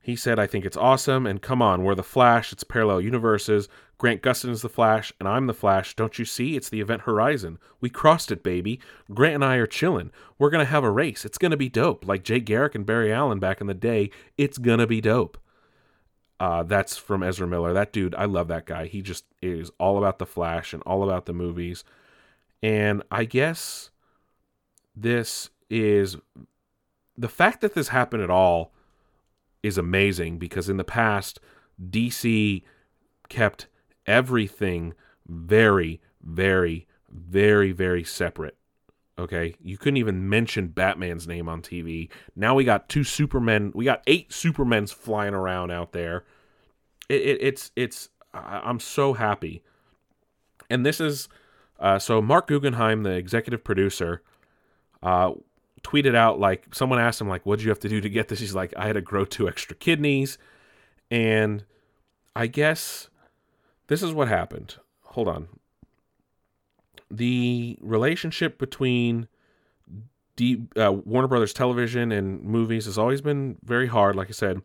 He said, "I think it's awesome, and come on, we're the Flash. It's parallel universes. Grant Gustin is the Flash, and I'm the Flash. Don't you see? It's the event horizon. We crossed it, baby. Grant and I are chilling. We're gonna have a race. It's gonna be dope. Like Jay Garrick and Barry Allen back in the day. It's gonna be dope." Uh, that's from Ezra Miller. That dude, I love that guy. He just is all about the Flash and all about the movies. And I guess this is the fact that this happened at all is amazing because in the past, DC kept everything very, very, very, very separate. Okay, you couldn't even mention Batman's name on TV. Now we got two Supermen. We got eight Supermens flying around out there. It, it, it's it's. I'm so happy. And this is uh, so Marc Guggenheim, the executive producer, uh, tweeted out like someone asked him like, "What did you have to do to get this?" He's like, "I had to grow two extra kidneys," and I guess this is what happened. Hold on. The relationship between D, uh, Warner Brothers Television and movies has always been very hard, like I said.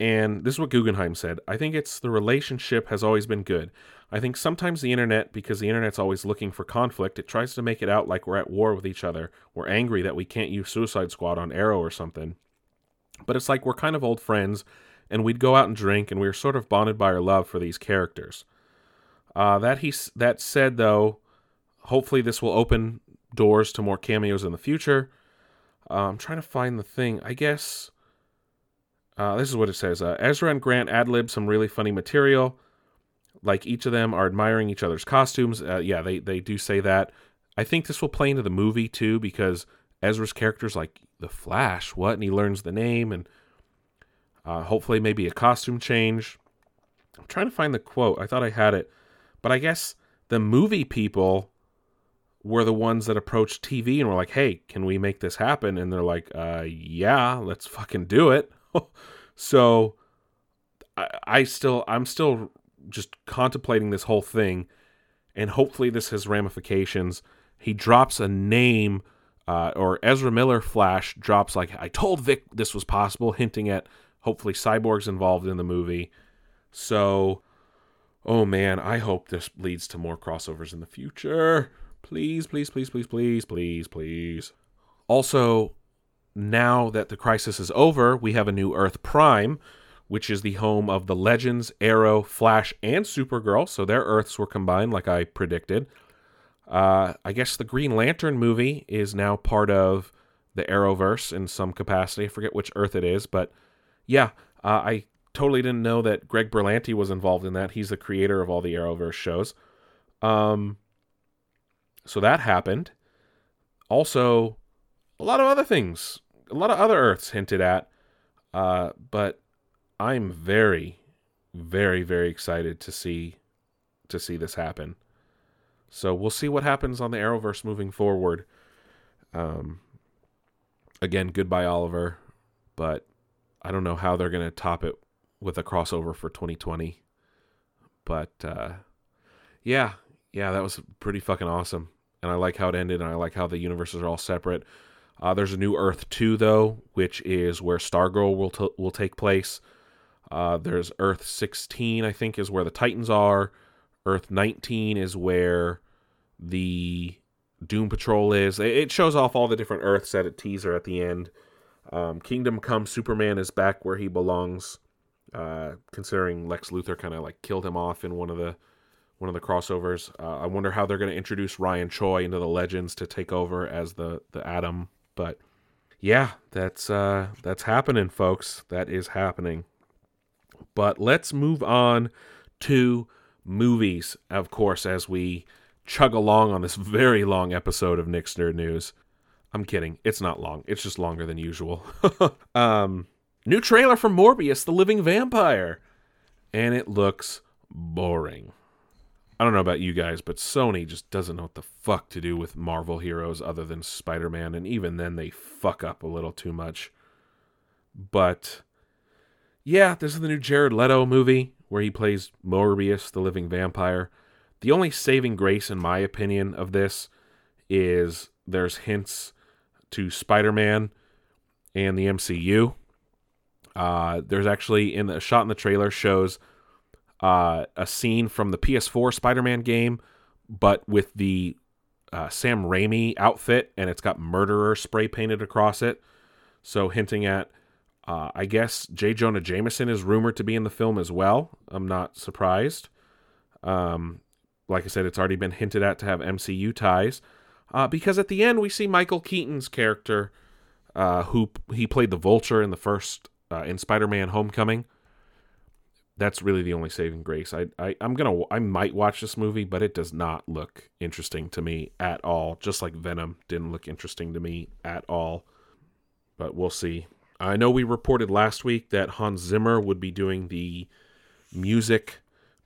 And this is what Guggenheim said. I think it's the relationship has always been good. I think sometimes the internet, because the internet's always looking for conflict, it tries to make it out like we're at war with each other. We're angry that we can't use Suicide Squad on Arrow or something. But it's like we're kind of old friends and we'd go out and drink, and we were sort of bonded by our love for these characters. Uh, that he that said, though, hopefully this will open doors to more cameos in the future. Uh, I'm trying to find the thing. I guess uh, this is what it says. Uh, Ezra and Grant ad lib some really funny material. Like each of them are admiring each other's costumes. Uh, yeah, they they do say that. I think this will play into the movie too because Ezra's character's like the Flash. What? And he learns the name and uh, hopefully, maybe a costume change. I'm trying to find the quote. I thought I had it, but I guess the movie people were the ones that approached TV and were like, "Hey, can we make this happen?" And they're like, uh, "Yeah, let's fucking do it." *laughs* so I, I still, I'm still just contemplating this whole thing, and hopefully, this has ramifications. He drops a name. Uh, or Ezra Miller Flash drops like I told Vic this was possible, hinting at Hopefully, Cyborg's involved in the movie. So, oh man, I hope this leads to more crossovers in the future. Please, please, please, please, please, please, please. Also, now that the crisis is over, we have a new Earth Prime, which is the home of the Legends, Arrow, Flash, and Supergirl. So their Earths were combined, like I predicted. Uh, I guess the Green Lantern movie is now part of the Arrowverse in some capacity. I forget which Earth it is, but yeah, uh, I totally didn't know that Greg Berlanti was involved in that. He's the creator of all the Arrowverse shows. Um, so that happened. Also, a lot of other things, a lot of other Earths hinted at. Uh, but I'm very, very, very excited to see to see this happen. So we'll see what happens on the Arrowverse moving forward. Um, again, goodbye Oliver, but I don't know how they're to top it with a crossover for 2020. But uh, yeah, yeah, that was pretty fucking awesome. And I like how it ended, and I like how the universes are all separate. Uh, there's a new Earth 2, though, which is where Stargirl will, t- will take place. Uh, there's Earth 16, I think, is where the Titans are. Earth 19 is where the Doom Patrol is. It shows off all the different Earths at a teaser at the end. Um, Kingdom Come Superman is back where he belongs. Uh, considering Lex Luthor kind of like killed him off in one of the one of the crossovers. Uh, I wonder how they're going to introduce Ryan Choi into the Legends to take over as the the Atom. But yeah, that's uh, that's happening, folks. That is happening. But let's move on to movies, of course, as we chug along on this *laughs* very long episode of Nick's Nerd News. I'm kidding. It's not long. It's just longer than usual. *laughs* um, new trailer for Morbius, the Living Vampire. And it looks boring. I don't know about you guys, but Sony just doesn't know what the fuck to do with Marvel heroes other than Spider Man, and even then they fuck up a little too much. But yeah, this is the new Jared Leto movie where he plays Morbius, the living vampire. The only saving grace, in my opinion, of this is there's hints to Spider Man and the MCU. Uh, there's actually in the shot in the trailer shows uh, a scene from the PS4 Spider-Man game, but with the uh, Sam Raimi outfit, and it's got murderer spray painted across it. So hinting at, uh, I guess J. Jonah Jameson is rumored to be in the film as well. I'm not surprised. Um, like I said, it's already been hinted at to have MCU ties, uh, because at the end we see Michael Keaton's character, uh, who he played the Vulture in the first uh, in Spider-Man: Homecoming that's really the only saving grace. I, I I'm gonna I might watch this movie, but it does not look interesting to me at all. Just like Venom didn't look interesting to me at all. But we'll see. I know we reported last week that Hans Zimmer would be doing the music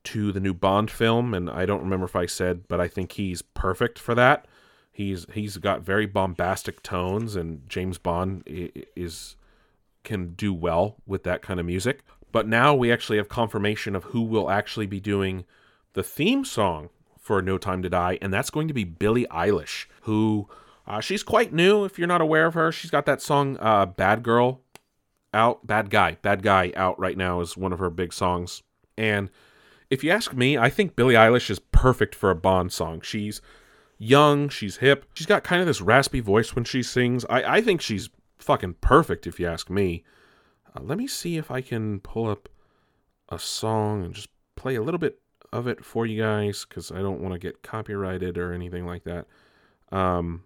to the new Bond film, and I don't remember if I said, but I think he's perfect for that. He's he's got very bombastic tones, and James Bond is can do well with that kind of music. But now we actually have confirmation of who will actually be doing the theme song for No Time to Die, and that's going to be Billie Eilish, who uh, she's quite new. If you're not aware of her, she's got that song uh, "Bad Girl" out, "Bad Guy," "Bad Guy" out right now is one of her big songs. And if you ask me, I think Billie Eilish is perfect for a Bond song. She's young, she's hip, she's got kind of this raspy voice when she sings. I, I think she's fucking perfect if you ask me. Uh, let me see if I can pull up a song and just play a little bit of it for you guys because I don't want to get copyrighted or anything like that. Um,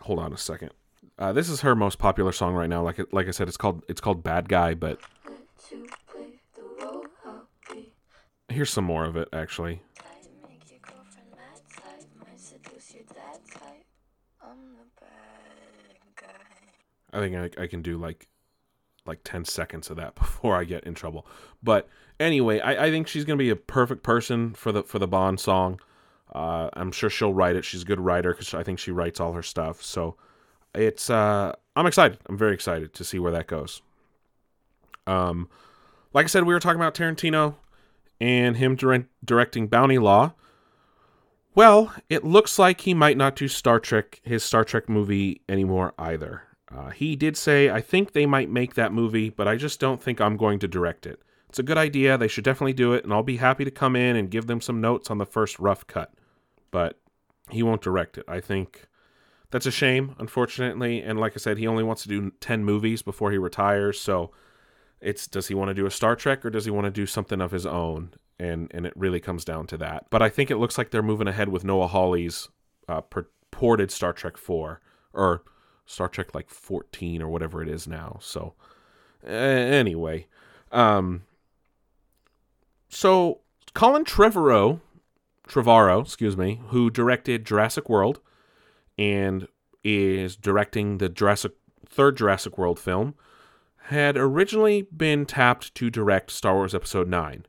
hold on a second. Uh, this is her most popular song right now. Like like I said, it's called it's called Bad Guy. But here's some more of it actually. I think I, I can do like like 10 seconds of that *laughs* before I get in trouble. But anyway, I, I think she's going to be a perfect person for the for the Bond song. Uh, I'm sure she'll write it. She's a good writer because I think she writes all her stuff. So it's uh, I'm excited. I'm very excited to see where that goes. Um, like I said, we were talking about Tarantino and him dire- directing Bounty Law. Well, it looks like he might not do Star Trek, his Star Trek movie anymore either. Uh, he did say, I think they might make that movie, but I just don't think I'm going to direct it. It's a good idea. They should definitely do it, and I'll be happy to come in and give them some notes on the first rough cut. But he won't direct it. I think that's a shame, unfortunately. And like I said, he only wants to do 10 movies before he retires. So it's does he want to do a Star Trek or does he want to do something of his own? And and it really comes down to that. But I think it looks like they're moving ahead with Noah Hawley's uh, purported Star Trek 4 or Star Trek like 14 or whatever it is now. So anyway, um so Colin Trevorrow, Trevorrow, excuse me, who directed Jurassic World and is directing the Jurassic third Jurassic World film, had originally been tapped to direct Star Wars Episode 9.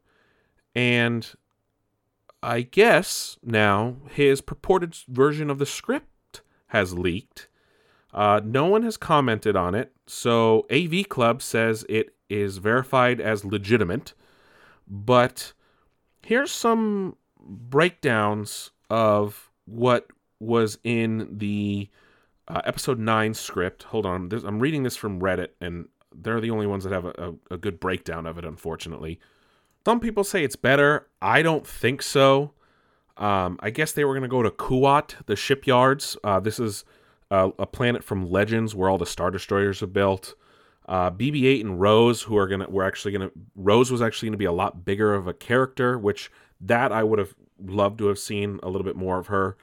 And I guess now his purported version of the script has leaked uh, no one has commented on it, so AV Club says it is verified as legitimate. But here's some breakdowns of what was in the uh, episode 9 script. Hold on, I'm reading this from Reddit, and they're the only ones that have a, a, a good breakdown of it, unfortunately. Some people say it's better. I don't think so. Um, I guess they were going to go to Kuat, the shipyards. Uh, this is uh, a planet from Legends where all the Star Destroyers are built. Uh, BB-8 and Rose, who are gonna, were actually gonna. Rose was actually gonna be a lot bigger of a character, which that I would have loved to have seen a little bit more of her.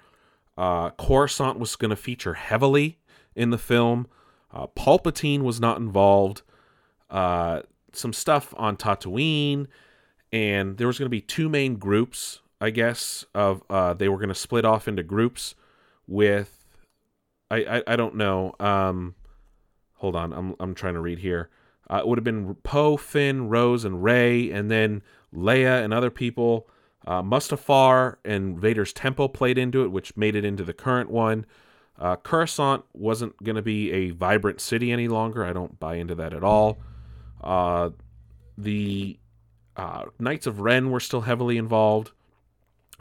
Uh, Coruscant was gonna feature heavily in the film. Uh, Palpatine was not involved. Uh, some stuff on Tatooine, and there was to be two main groups, I guess. Of uh, they were to split off into groups with, I I, I don't know. Um, hold on, I'm I'm trying to read here. Uh, it would have been Poe, Finn, Rose, and Rey, and then Leia and other people. Uh, Mustafar and Vader's temple played into it, which made it into the current one. Uh, Coruscant wasn't going to be a vibrant city any longer. I don't buy into that at all. Uh, the uh, Knights of Ren were still heavily involved.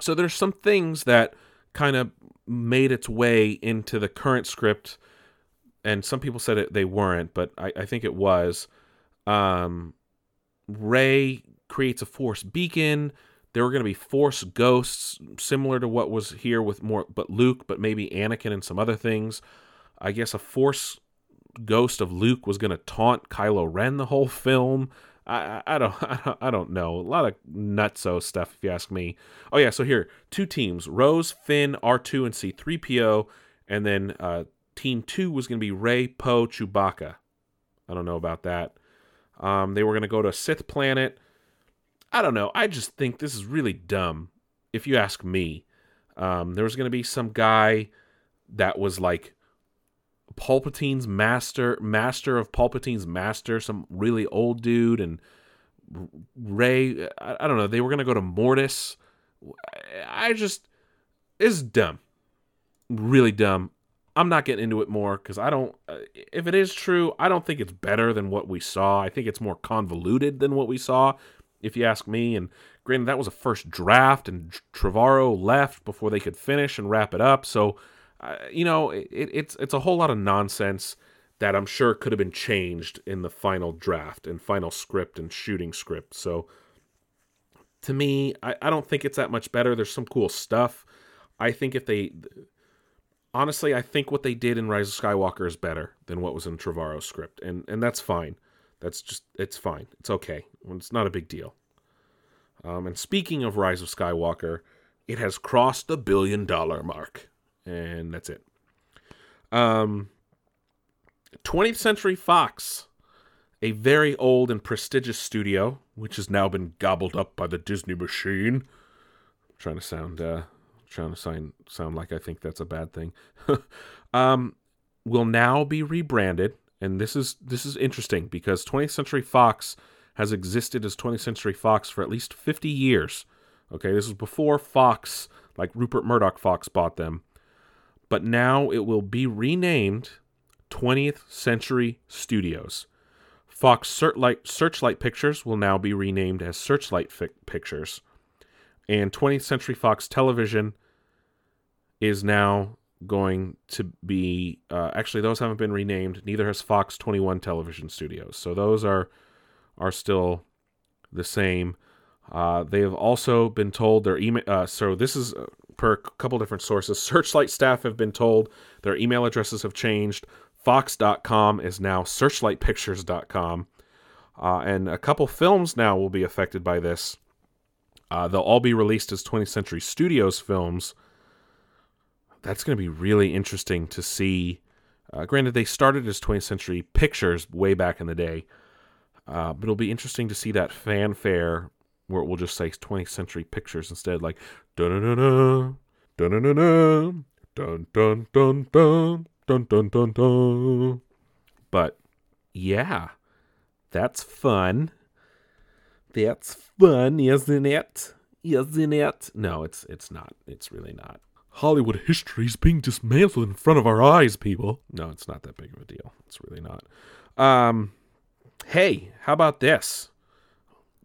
So there's some things that kind of made its way into the current script, and some people said it, they weren't, but I, I think it was. Um, Rey creates a force beacon. There were going to be force ghosts, similar to what was here with more, but Luke, but maybe Anakin and some other things. I guess a force ghost of Luke was going to taunt Kylo Ren the whole film. I, *laughs* I, don't, I don't know. A lot of nutso stuff, if you ask me. Oh yeah, so here two teams: Rose, Finn, R two, and C three PO, and then uh, team two was going to be Rey, Poe, Chewbacca. I don't know about that. Um, they were going to go to a Sith planet. I don't know. I just think this is really dumb, if you ask me. Um, there was going to be some guy that was like Palpatine's master, master of Palpatine's master, some really old dude, and Rey. I, I don't know. They were gonna go to Mortis. I just is dumb, really dumb. I'm not getting into it more because I don't. Uh, if it is true, I don't think it's better than what we saw. I think it's more convoluted than what we saw, if you ask me. And granted, that was a first draft, and Trevorrow left before they could finish and wrap it up. So you know, it, it's it's a whole lot of nonsense that I'm sure could have been changed in the final draft and final script and shooting script. So to me, I, I don't think it's that much better. There's some cool stuff. I think if they honestly, I think what they did in Rise of Skywalker is better than what was in Trevorrow's script, and and that's fine. That's just it's fine. It's okay. It's not a big deal. Um, and speaking of Rise of Skywalker, it has crossed the billion dollar mark and that's it. Um, 20th Century Fox, a very old and prestigious studio, which has now been gobbled up by the Disney machine. I'm trying to sound, uh, trying to sound sound like I think that's a bad thing. *laughs* um, will now be rebranded, and this is this is interesting because 20th Century Fox has existed as 20th Century Fox for at least 50 years. Okay, this was before Fox, like Rupert Murdoch Fox bought them but now it will be renamed 20th Century Studios. Fox Searchlight, Searchlight Pictures will now be renamed as Searchlight Fi- Pictures. And 20th Century Fox Television is now going to be uh, actually those haven't been renamed neither has fox 21 television studios so those are are still the same uh, they have also been told their email uh, so this is uh, per a couple different sources. *laughs* Searchlight staff have been told their email addresses have changed. Fox.com is now searchlightpictures.com. Uh, and a couple films now will be affected by this. Uh, they'll all be released as 20th Century Studios films. That's going to be really interesting to see. Uh, granted, they started as 20th Century Pictures way back in the day, uh, but it'll be interesting to see that fanfare where it will just say 20th Century Pictures instead, like dun dun dun dun dun dun dun dun dun dun dun dun dun dun. But yeah, that's fun. That's fun, isn't it? Isn't it? No, it's it's not. It's really not. Hollywood history is being dismantled in front of our eyes, people. No, it's not that big of a deal. It's really not. Um, hey, how about this?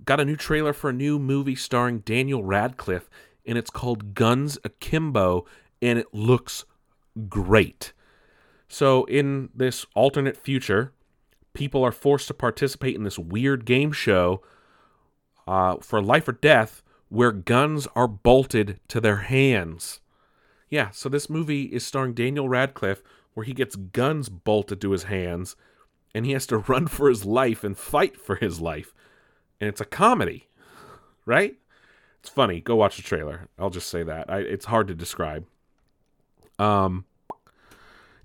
Got a new trailer for a new movie starring Daniel Radcliffe, and it's called Guns Akimbo, and it looks great. So, in this alternate future, people are forced to participate in this weird game show uh, for life or death where guns are bolted to their hands. Yeah, so this movie is starring Daniel Radcliffe where he gets guns bolted to his hands and he has to *laughs* run for his life and fight for his life. And it's a comedy, right? It's funny. Go watch the trailer. I'll just say that. I, it's hard to describe. Um,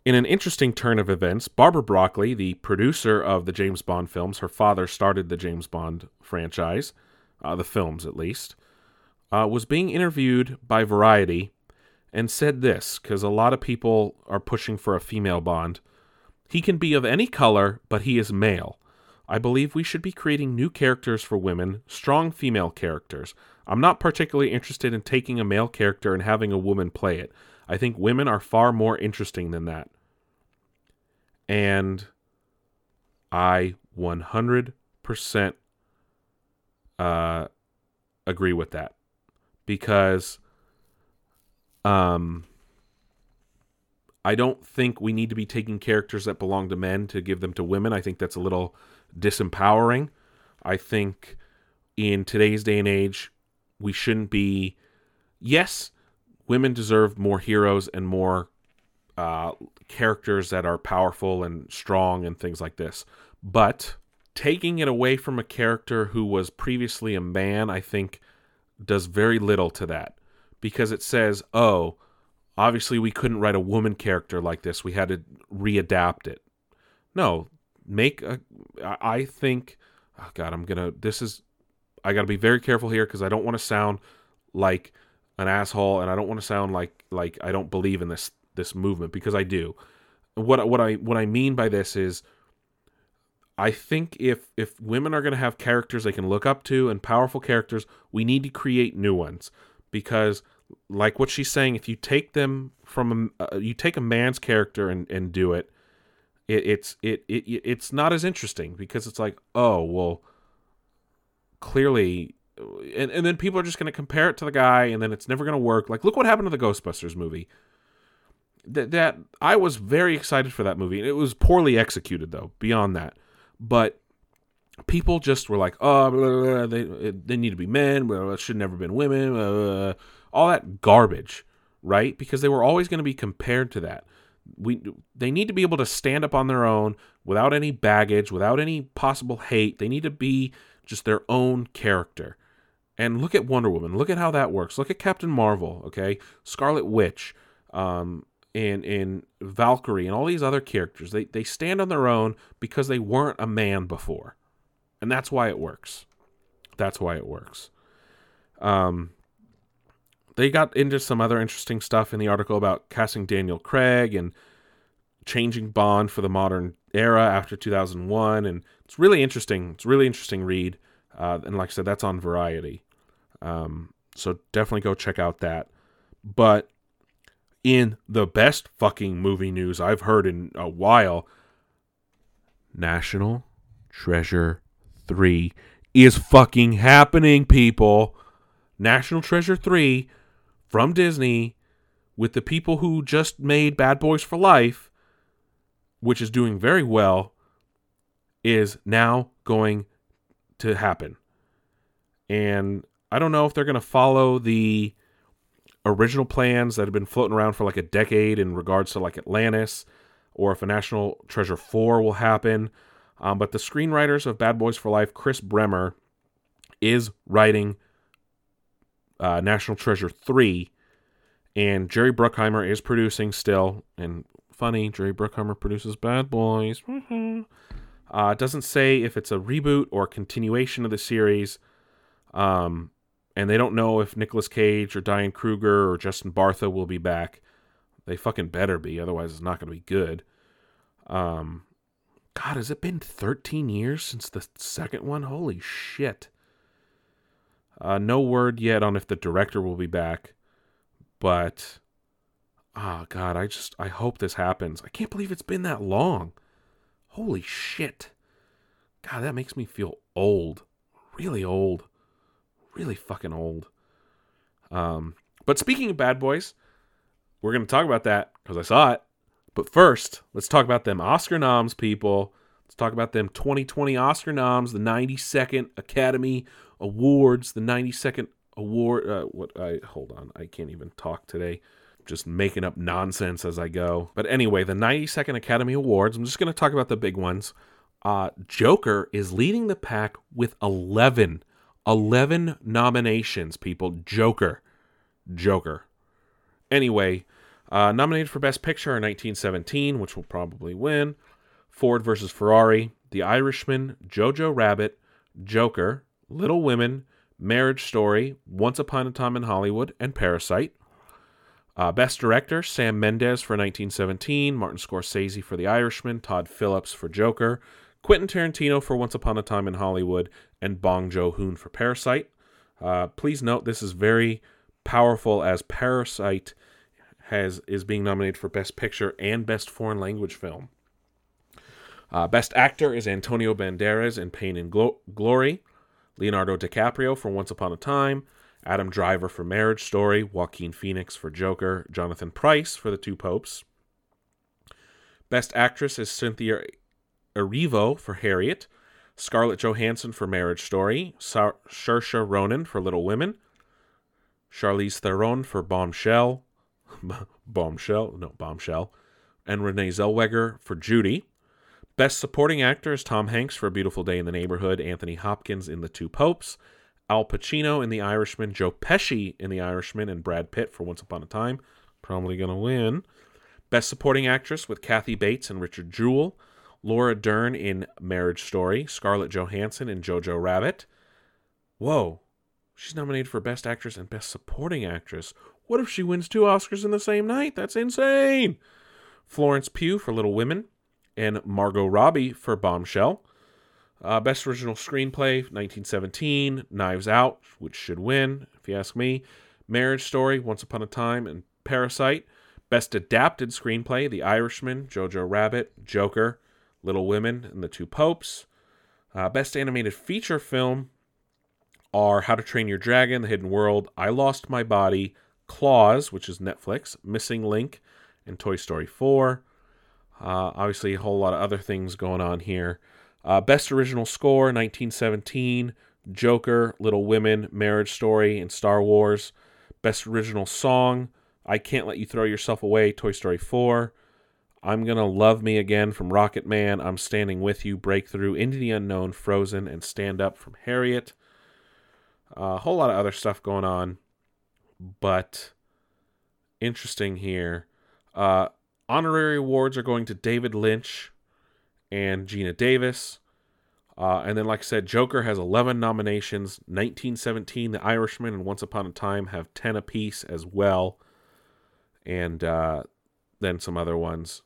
in an interesting turn of events, Barbara Broccoli, the producer of the James Bond films, her father started the James Bond franchise, uh, the films at least, uh, was being interviewed by Variety and said this because a lot of people are pushing for a female Bond. He can be of any color, but he is male. I believe we should be creating new characters for women, strong female characters. I'm not particularly interested in taking a male character and having a woman play it. I think women are far more interesting than that. And I 100% uh, agree with that because um, I don't think we need to be taking characters that belong to men to give them to women. I think that's a little disempowering. I think in today's day and age, we shouldn't be. Yes, women deserve more heroes and more uh, characters that are powerful and strong and things like this. But taking it away from a character who was previously a man, I think, does very little to that because it says, oh, obviously we couldn't write a woman character like this. We had to readapt it. No, make a. I think, oh God, I'm gonna. This is. I got to be very careful here because I don't want to sound like an asshole, and I don't want to sound like like I don't believe in this this movement because I do. What what I what I mean by this is. I think if if women are going to have characters they can look up to and powerful characters, we need to create new ones because like what she's saying if you take them from a, uh, you take a man's character and and do it it, it's it, it it's not as interesting because it's like oh well clearly and, and then people are just going to compare it to the guy and then it's never going to work. Like look what happened to the ghostbusters movie. That, that i was very excited for that movie and it was poorly executed though beyond that. But people just were like oh blah, blah, blah, they, they need to be men it should never been women all that garbage right? Because they were always going to be compared to that we they need to be able to stand up on their own without any baggage, without any possible hate. They need to be just their own character. And look at Wonder Woman. Look at how that works. Look at Captain Marvel, okay? Scarlet Witch, um, and, and Valkyrie, and all these other characters. They, they stand on their own because they weren't a man before. And that's why it works. That's why it works. Um, they got into some other interesting stuff in the article about casting Daniel Craig and changing Bond for the modern era after 2001, and it's really interesting. It's really interesting read, uh, and like I said, that's on Variety. Um, so definitely go check out that. But in the best fucking movie news I've heard in a while, National Treasure 3 is fucking happening, people. National Treasure 3 from Disney with the people who just made Bad Boys for Life, which is doing very well, is now going to happen. And I don't know if they're going to follow the original plans that have been floating around for like a decade in regards to like Atlantis or if a National Treasure 4 will happen. Um, but the screenwriters of Bad Boys for Life, Chris Bremner, is writing uh, National Treasure 3. And Jerry Bruckheimer is producing still. And funny, Jerry Bruckheimer produces Bad Boys. uh, doesn't say if it's a reboot or continuation of the series. Um, and they don't know if Nicolas Cage or Diane Kruger or Justin Bartha will be back. They fucking better be, otherwise it's not going to be good. Um, God, has it been 13 years since the second one? Holy shit. Uh, no word yet on if the director will be back, but oh god, I just I hope this happens. I can't believe it's been that long. Holy shit. God, that makes me feel old. Really old. Really fucking old. Um, but speaking of bad boys, we're going to talk about that because I saw it. But first, let's talk about them Oscar noms, people. Let's talk about them 2020 Oscar noms, the 92nd Academy awards, the 92nd award. Uh, what? I hold on, I can't even talk today. Just making up nonsense as I go. But anyway, the 92nd Academy Awards. I'm just going to talk about the big ones. Uh, Joker is leading the pack with 11. 11 nominations, people. Joker. Joker. Anyway, uh, nominated for Best Picture in 1917, which will probably win. Ford versus Ferrari, The Irishman, Jojo Rabbit, Joker, Little Women, Marriage Story, Once Upon a Time in Hollywood, and Parasite. Uh, Best Director, Sam Mendes for 1917, Martin Scorsese for The Irishman, Todd Phillips for Joker, Quentin Tarantino for Once Upon a Time in Hollywood, and Bong Joon Ho for Parasite. Uh, please note this is very powerful as Parasite has is being nominated for Best Picture and Best Foreign Language Film. Uh, Best Actor is Antonio Banderas in Pain and Glo- Glory, Leonardo DiCaprio for Once Upon a Time, Adam Driver for Marriage Story, Joaquin Phoenix for Joker, Jonathan Pryce for The Two Popes. Best Actress is Cynthia Erivo for Harriet, Scarlett Johansson for Marriage Story, Sar- Saoirse Ronan for Little Women, Charlize Theron for Bombshell, *laughs* Bombshell, no Bombshell, and Renee Zellweger for Judy. Best Supporting Actor is Tom Hanks for A Beautiful Day in the Neighborhood, Anthony Hopkins in The Two Popes, Al Pacino in The Irishman, Joe Pesci in The Irishman, and Brad Pitt for Once Upon a Time. Probably going to win. Best Supporting Actress with Kathy Bates and Richard Jewell, Laura Dern in Marriage Story, Scarlett Johansson in Jojo Rabbit. Whoa, she's nominated for Best Actress and Best Supporting Actress. What if she wins two Oscars in the same night? That's insane. Florence Pugh for Little Women, and Margot Robbie for Bombshell. Uh, Best Original Screenplay, 1917, Knives Out, which should win, if you ask me. Marriage Story, Once Upon a Time, and Parasite. Best Adapted Screenplay, The Irishman, Jojo Rabbit, Joker, Little Women, and The Two Popes. Uh, Best Animated Feature Film are How to Train Your Dragon, The Hidden World, I Lost My Body, Klaus, which is Netflix, Missing Link, and Toy Story 4. Uh, obviously, a whole lot of other things going on here. Uh, Best Original Score, 1917, Joker, Little Women, Marriage Story, and Star Wars. Best Original Song, I Can't Let You Throw Yourself Away, Toy Story 4. I'm Gonna Love Me Again from Rocket Man, I'm Standing With You, Breakthrough, Into the Unknown, Frozen, and Stand Up from Harriet. A uh, whole lot of other stuff going on, but interesting here. Uh, honorary awards are going to David Lynch and Geena Davis. Uh, and then, like I said, Joker has 11 nominations. 1917, The Irishman, and Once Upon a Time have 10 apiece as well. And uh, then some other ones.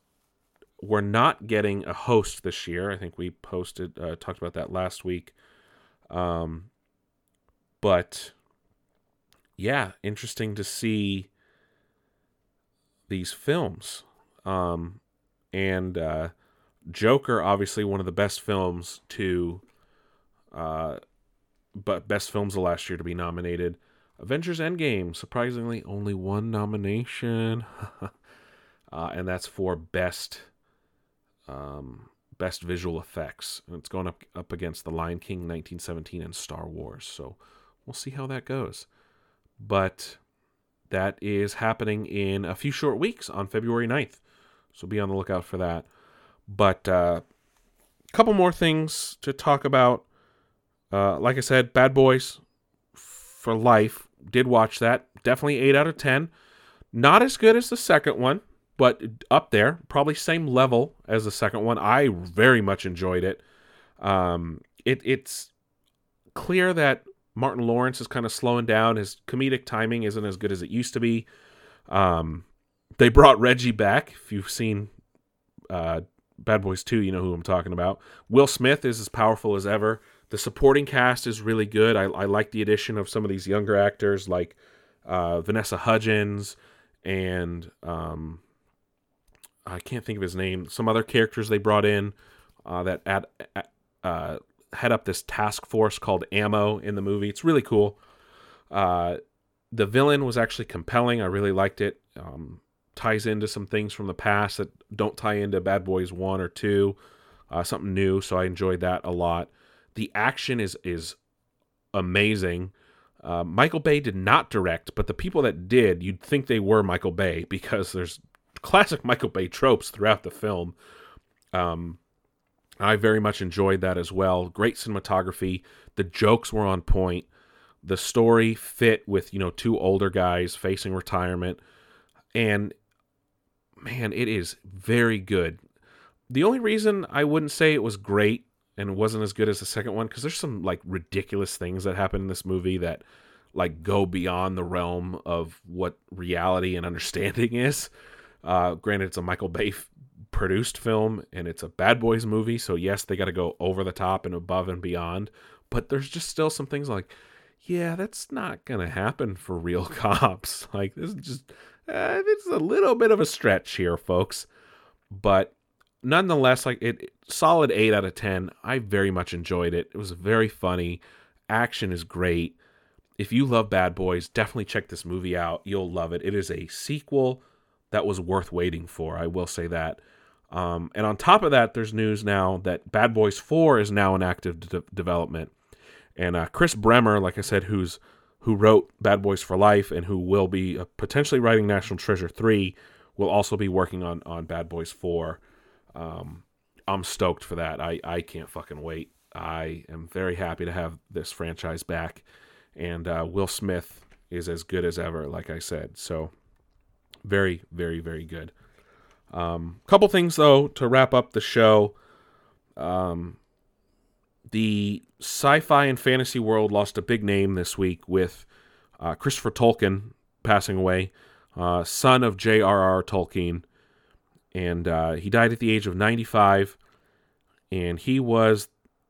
We're not getting a host this year. I think we posted, uh, talked about that last week. Um, but yeah, interesting to see these films. Um, and uh, Joker, obviously one of the best films to, uh, but best films of last year to be nominated. Avengers Endgame, surprisingly, only one nomination, *laughs* uh, and that's for best, um, best visual effects, and it's going up up against The Lion King, 1917, and Star Wars. So we'll see how that goes. But that is happening in a few short weeks on February 9th. So be on the lookout for that. But a uh, couple more things to talk about. Uh, like I said, Bad Boys for Life. Did watch that. Definitely 8 out of 10. Not as good as the second one, but up there. Probably same level as the second one. I very much enjoyed it. Um, it it's clear that Martin Lawrence is kind of slowing down. His comedic timing isn't as good as it used to be. Um, they brought Reggie back. If you've seen uh, Bad Boys 2, you know who I'm talking about. Will Smith is as powerful as ever. The supporting cast is really good. I, I like the addition of some of these younger actors like uh, Vanessa Hudgens and um, I can't think of his name. Some other characters they brought in uh, that add, uh, head up this task force called Ammo in the movie. It's really cool. Uh, the villain was actually compelling. I really liked it. Um, ties into some things from the past that don't tie into Bad Boys 1 or 2. Uh, something new, so I enjoyed that a lot. The action is is amazing. Uh, Michael Bay did not direct, but the people that did, you'd think they were Michael Bay *laughs* because there's classic Michael Bay tropes throughout the film. Um, I very much enjoyed that as well. Great cinematography. The jokes were on point. The story fit with, you know, two older guys facing retirement. And man, it is very good. The only reason I wouldn't say it was great and it wasn't as good as the second one because there's some like ridiculous things that happen in this movie that like go beyond the realm of what reality and *laughs* understanding is. Uh, granted, it's a Michael Bay f- produced film and it's a Bad Boys movie, so yes, they got to go over the top and above and beyond. But there's just still some things like, yeah, that's not gonna happen for real *laughs* cops. Like this is just, uh, it's a little bit of a stretch here, folks. But nonetheless, like it, solid eight out of ten. I very much enjoyed it. It was very funny. Action is great. If you love Bad Boys, definitely check this movie out. You'll love it. It is a sequel that was worth waiting for. I will say that. Um, and on top of that, there's news now that Bad Boys 4 is now in active de- development. And uh, Chris Bremner, like I said, who's who wrote Bad Boys for Life and who will be uh, potentially writing National Treasure 3, will also be working on, on Bad Boys 4. Um, I'm stoked for that. I, I can't fucking wait. I am very happy to have this franchise back. And uh, Will Smith is as good as ever, like I said. So, very, very, very good. Um, couple things though to wrap up the show. Um, the sci-fi and fantasy world lost a big name this week with uh, Christopher Tolkien passing away, uh, son of J.R.R. Tolkien, and uh, he died at the age of 95. And he was,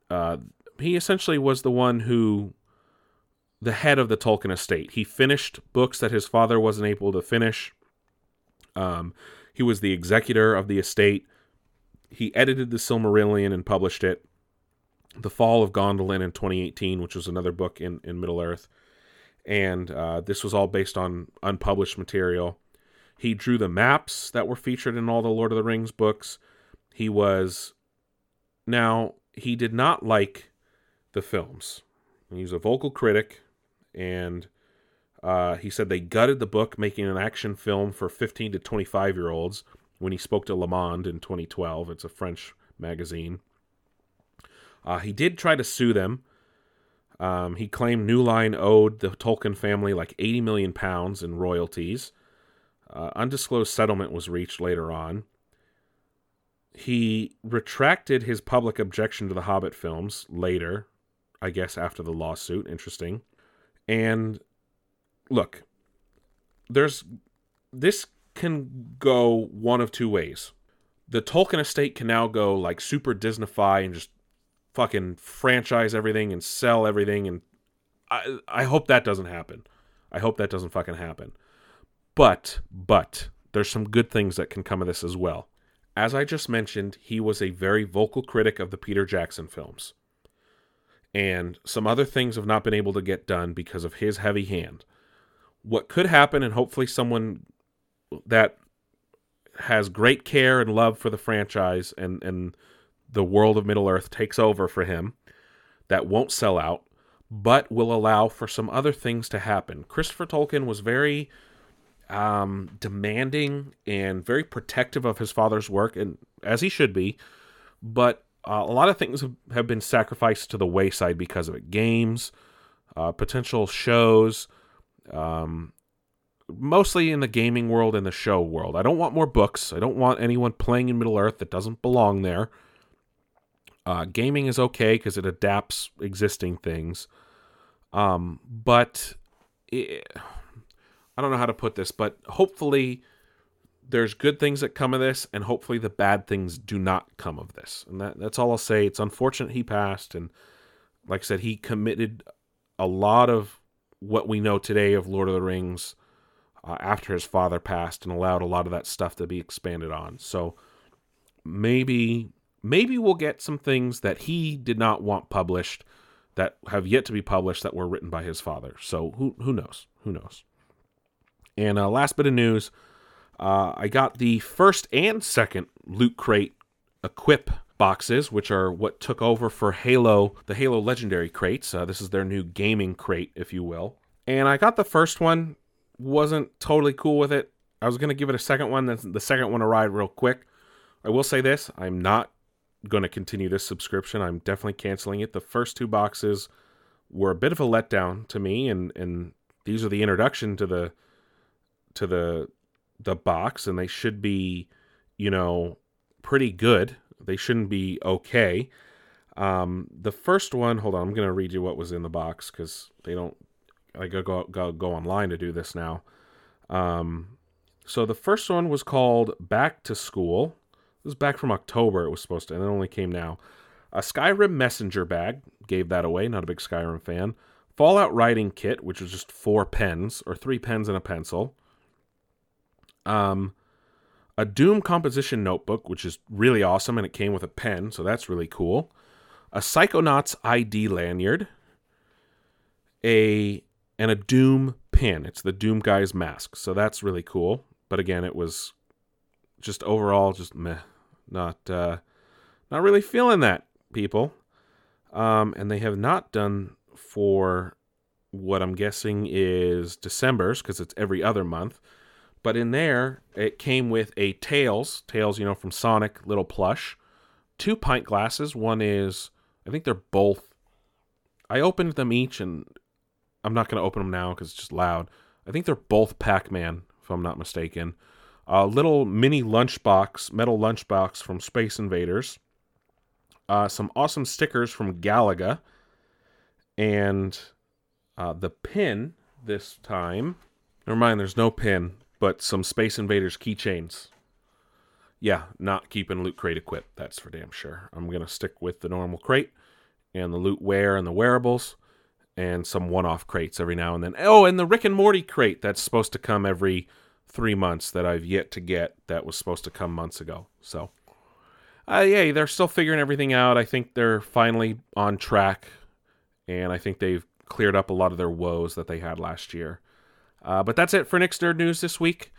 uh, he essentially was the one who, the head of the Tolkien estate. He finished books that his father wasn't able to finish. Um, he was the executor of the estate. He edited the Silmarillion and published it. The Fall of Gondolin in 2018, which was another book in, in Middle Earth. And uh, this was all based on unpublished material. He drew the maps that were featured in all the Lord of the Rings books. He was. Now, he did not like the films. He was a vocal critic, and uh, he said they gutted the book, making an action film for 15 to 25 year olds when he spoke to Le Monde in 2012. It's a French magazine. Uh, he did try to sue them. Um, he claimed New Line owed the Tolkien family like 80 million pounds in royalties. Uh, undisclosed settlement was reached later on. He retracted his public objection to the Hobbit films later, I guess after the lawsuit. Interesting. And look, there's this can go one of two ways. The Tolkien estate can now go like super Disneyfy and just fucking franchise everything and sell everything and I I hope that doesn't happen. I hope that doesn't fucking happen. But but there's some good things that can come of this as well. As I just mentioned, he was a very vocal critic of the Peter Jackson films. And some other things have not been able to get done because of his heavy hand. What could happen, and hopefully someone that has great care and love for the franchise and, and the world of Middle Earth takes over for him, that won't sell out, but will allow for some other things to happen. Christopher Tolkien was very um, demanding and very protective of his father's work, and as he should be. But uh, a lot of things have, been sacrificed to the wayside because of it. Games, uh, potential shows, um, mostly in the gaming world and the show world. I don't want more books. I don't want anyone playing in Middle Earth that doesn't belong there. Uh, gaming is okay because it adapts existing things. Um, but it, I don't know how to put this, but hopefully there's good things that come of this, and hopefully the bad things do not come of this. And that, that's all I'll say. It's unfortunate he passed, and like I said, he committed a lot of what we know today of Lord of the Rings uh, after his father passed, and allowed a lot of that stuff to be expanded on. So maybe maybe we'll get some things that he did not want published that have yet to be published that were written by his father. So who who knows? Who knows? And uh, last bit of news, uh, I got the first and second Loot Crate Equip boxes, which are what took over for Halo, the Halo Legendary crates. Uh, this is their new gaming crate, if you will. And I got the first one, wasn't totally cool with it. I was gonna give it a second one. The second one arrived real quick. I will say this: I'm not going to continue this subscription. I'm definitely canceling it. The first two boxes were a bit of a letdown to me, and and these are the introduction to the to the the box, and they should be, you know, pretty good. They shouldn't be okay. Um, the first one, hold on, I'm gonna read you what was in the box because they don't. I gotta go, go go online to do this now. Um, so the first one was called Back to School. This was back from October. It was supposed to, and it only came now. A Skyrim messenger bag gave that away. Not a big Skyrim fan. Fallout writing kit, which was just four pens or three pens and a pencil. Um, a Doom composition notebook, which is really awesome, and it came with a pen, so that's really cool. A Psychonauts ID lanyard. A and a Doom pin. It's the Doom guy's mask, so that's really cool. But again, it was just overall just meh, not uh, not really feeling that people. Um, and they have not done for what I'm guessing is December's because it's every other month. But in there, it came with a Tails, Tails, you know, from Sonic, little plush, two pint glasses. One is, I think they're both. I opened them each, and I'm not going to open them now because it's just loud. I think they're both Pac Man, if I'm not mistaken. A little mini lunchbox, metal lunchbox from Space Invaders. Uh, some awesome stickers from Galaga. And uh, the pin this time. Never mind, there's no pin, but some Space Invaders keychains. Yeah, not keeping Loot Crate equipped, that's for damn sure. I'm going to stick with the normal crate and the loot wear and the wearables and some one off crates every now and then. Oh, and the Rick and Morty crate that's supposed to come every three months that I've yet to get that was supposed to come months ago. So, uh, yeah, they're still figuring everything out. I think they're finally on track, and I think they've cleared up a lot of their woes that they had last year. Uh, but that's it for Nick's Nerd News this week.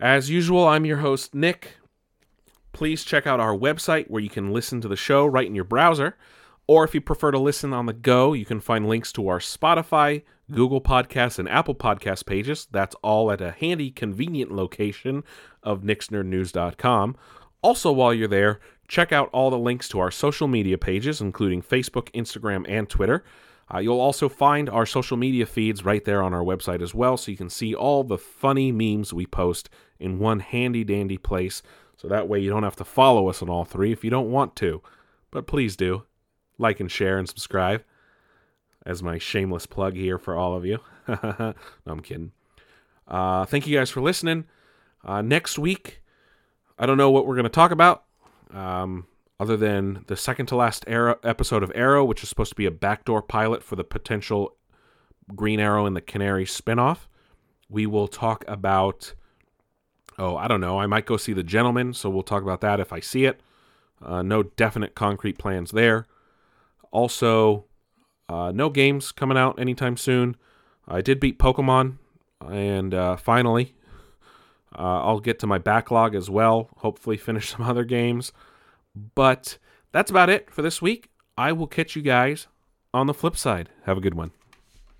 As usual, I'm your host, Nick. Please check out our website where you can listen to the show right in your browser. Or if you prefer to listen on the go, you can find links to our Spotify, Google Podcasts, and Apple Podcast pages. That's all at a handy, convenient location of nicksnerdnews.com. Also, while you're there, check out all the links to our social media pages, including Facebook, Instagram, and Twitter. Uh, you'll also find our social media feeds right there on our website as well, so you can see all the funny memes we post in one handy dandy place. So that way you don't have to follow us on all three if you don't want to. But please do like and share and subscribe as my shameless plug here for all of you. *laughs* no, I'm kidding. Uh, thank you guys for listening. Uh, next week, I don't know what we're going to talk about, um, other than the second to last Arrow, episode of Arrow, which is supposed to be a backdoor pilot for the potential Green Arrow and the Canary spinoff. We will talk about, oh, I don't know. I might go see The Gentlemen, so we'll talk about that if I see it. Uh, no definite concrete plans there. Also, uh, no games coming out anytime soon. I did beat Pokemon, and uh, finally, uh, I'll get to my backlog as well. Hopefully, finish *laughs* some other games. But that's about it for this week. I will catch you guys on the flip side. Have a good one.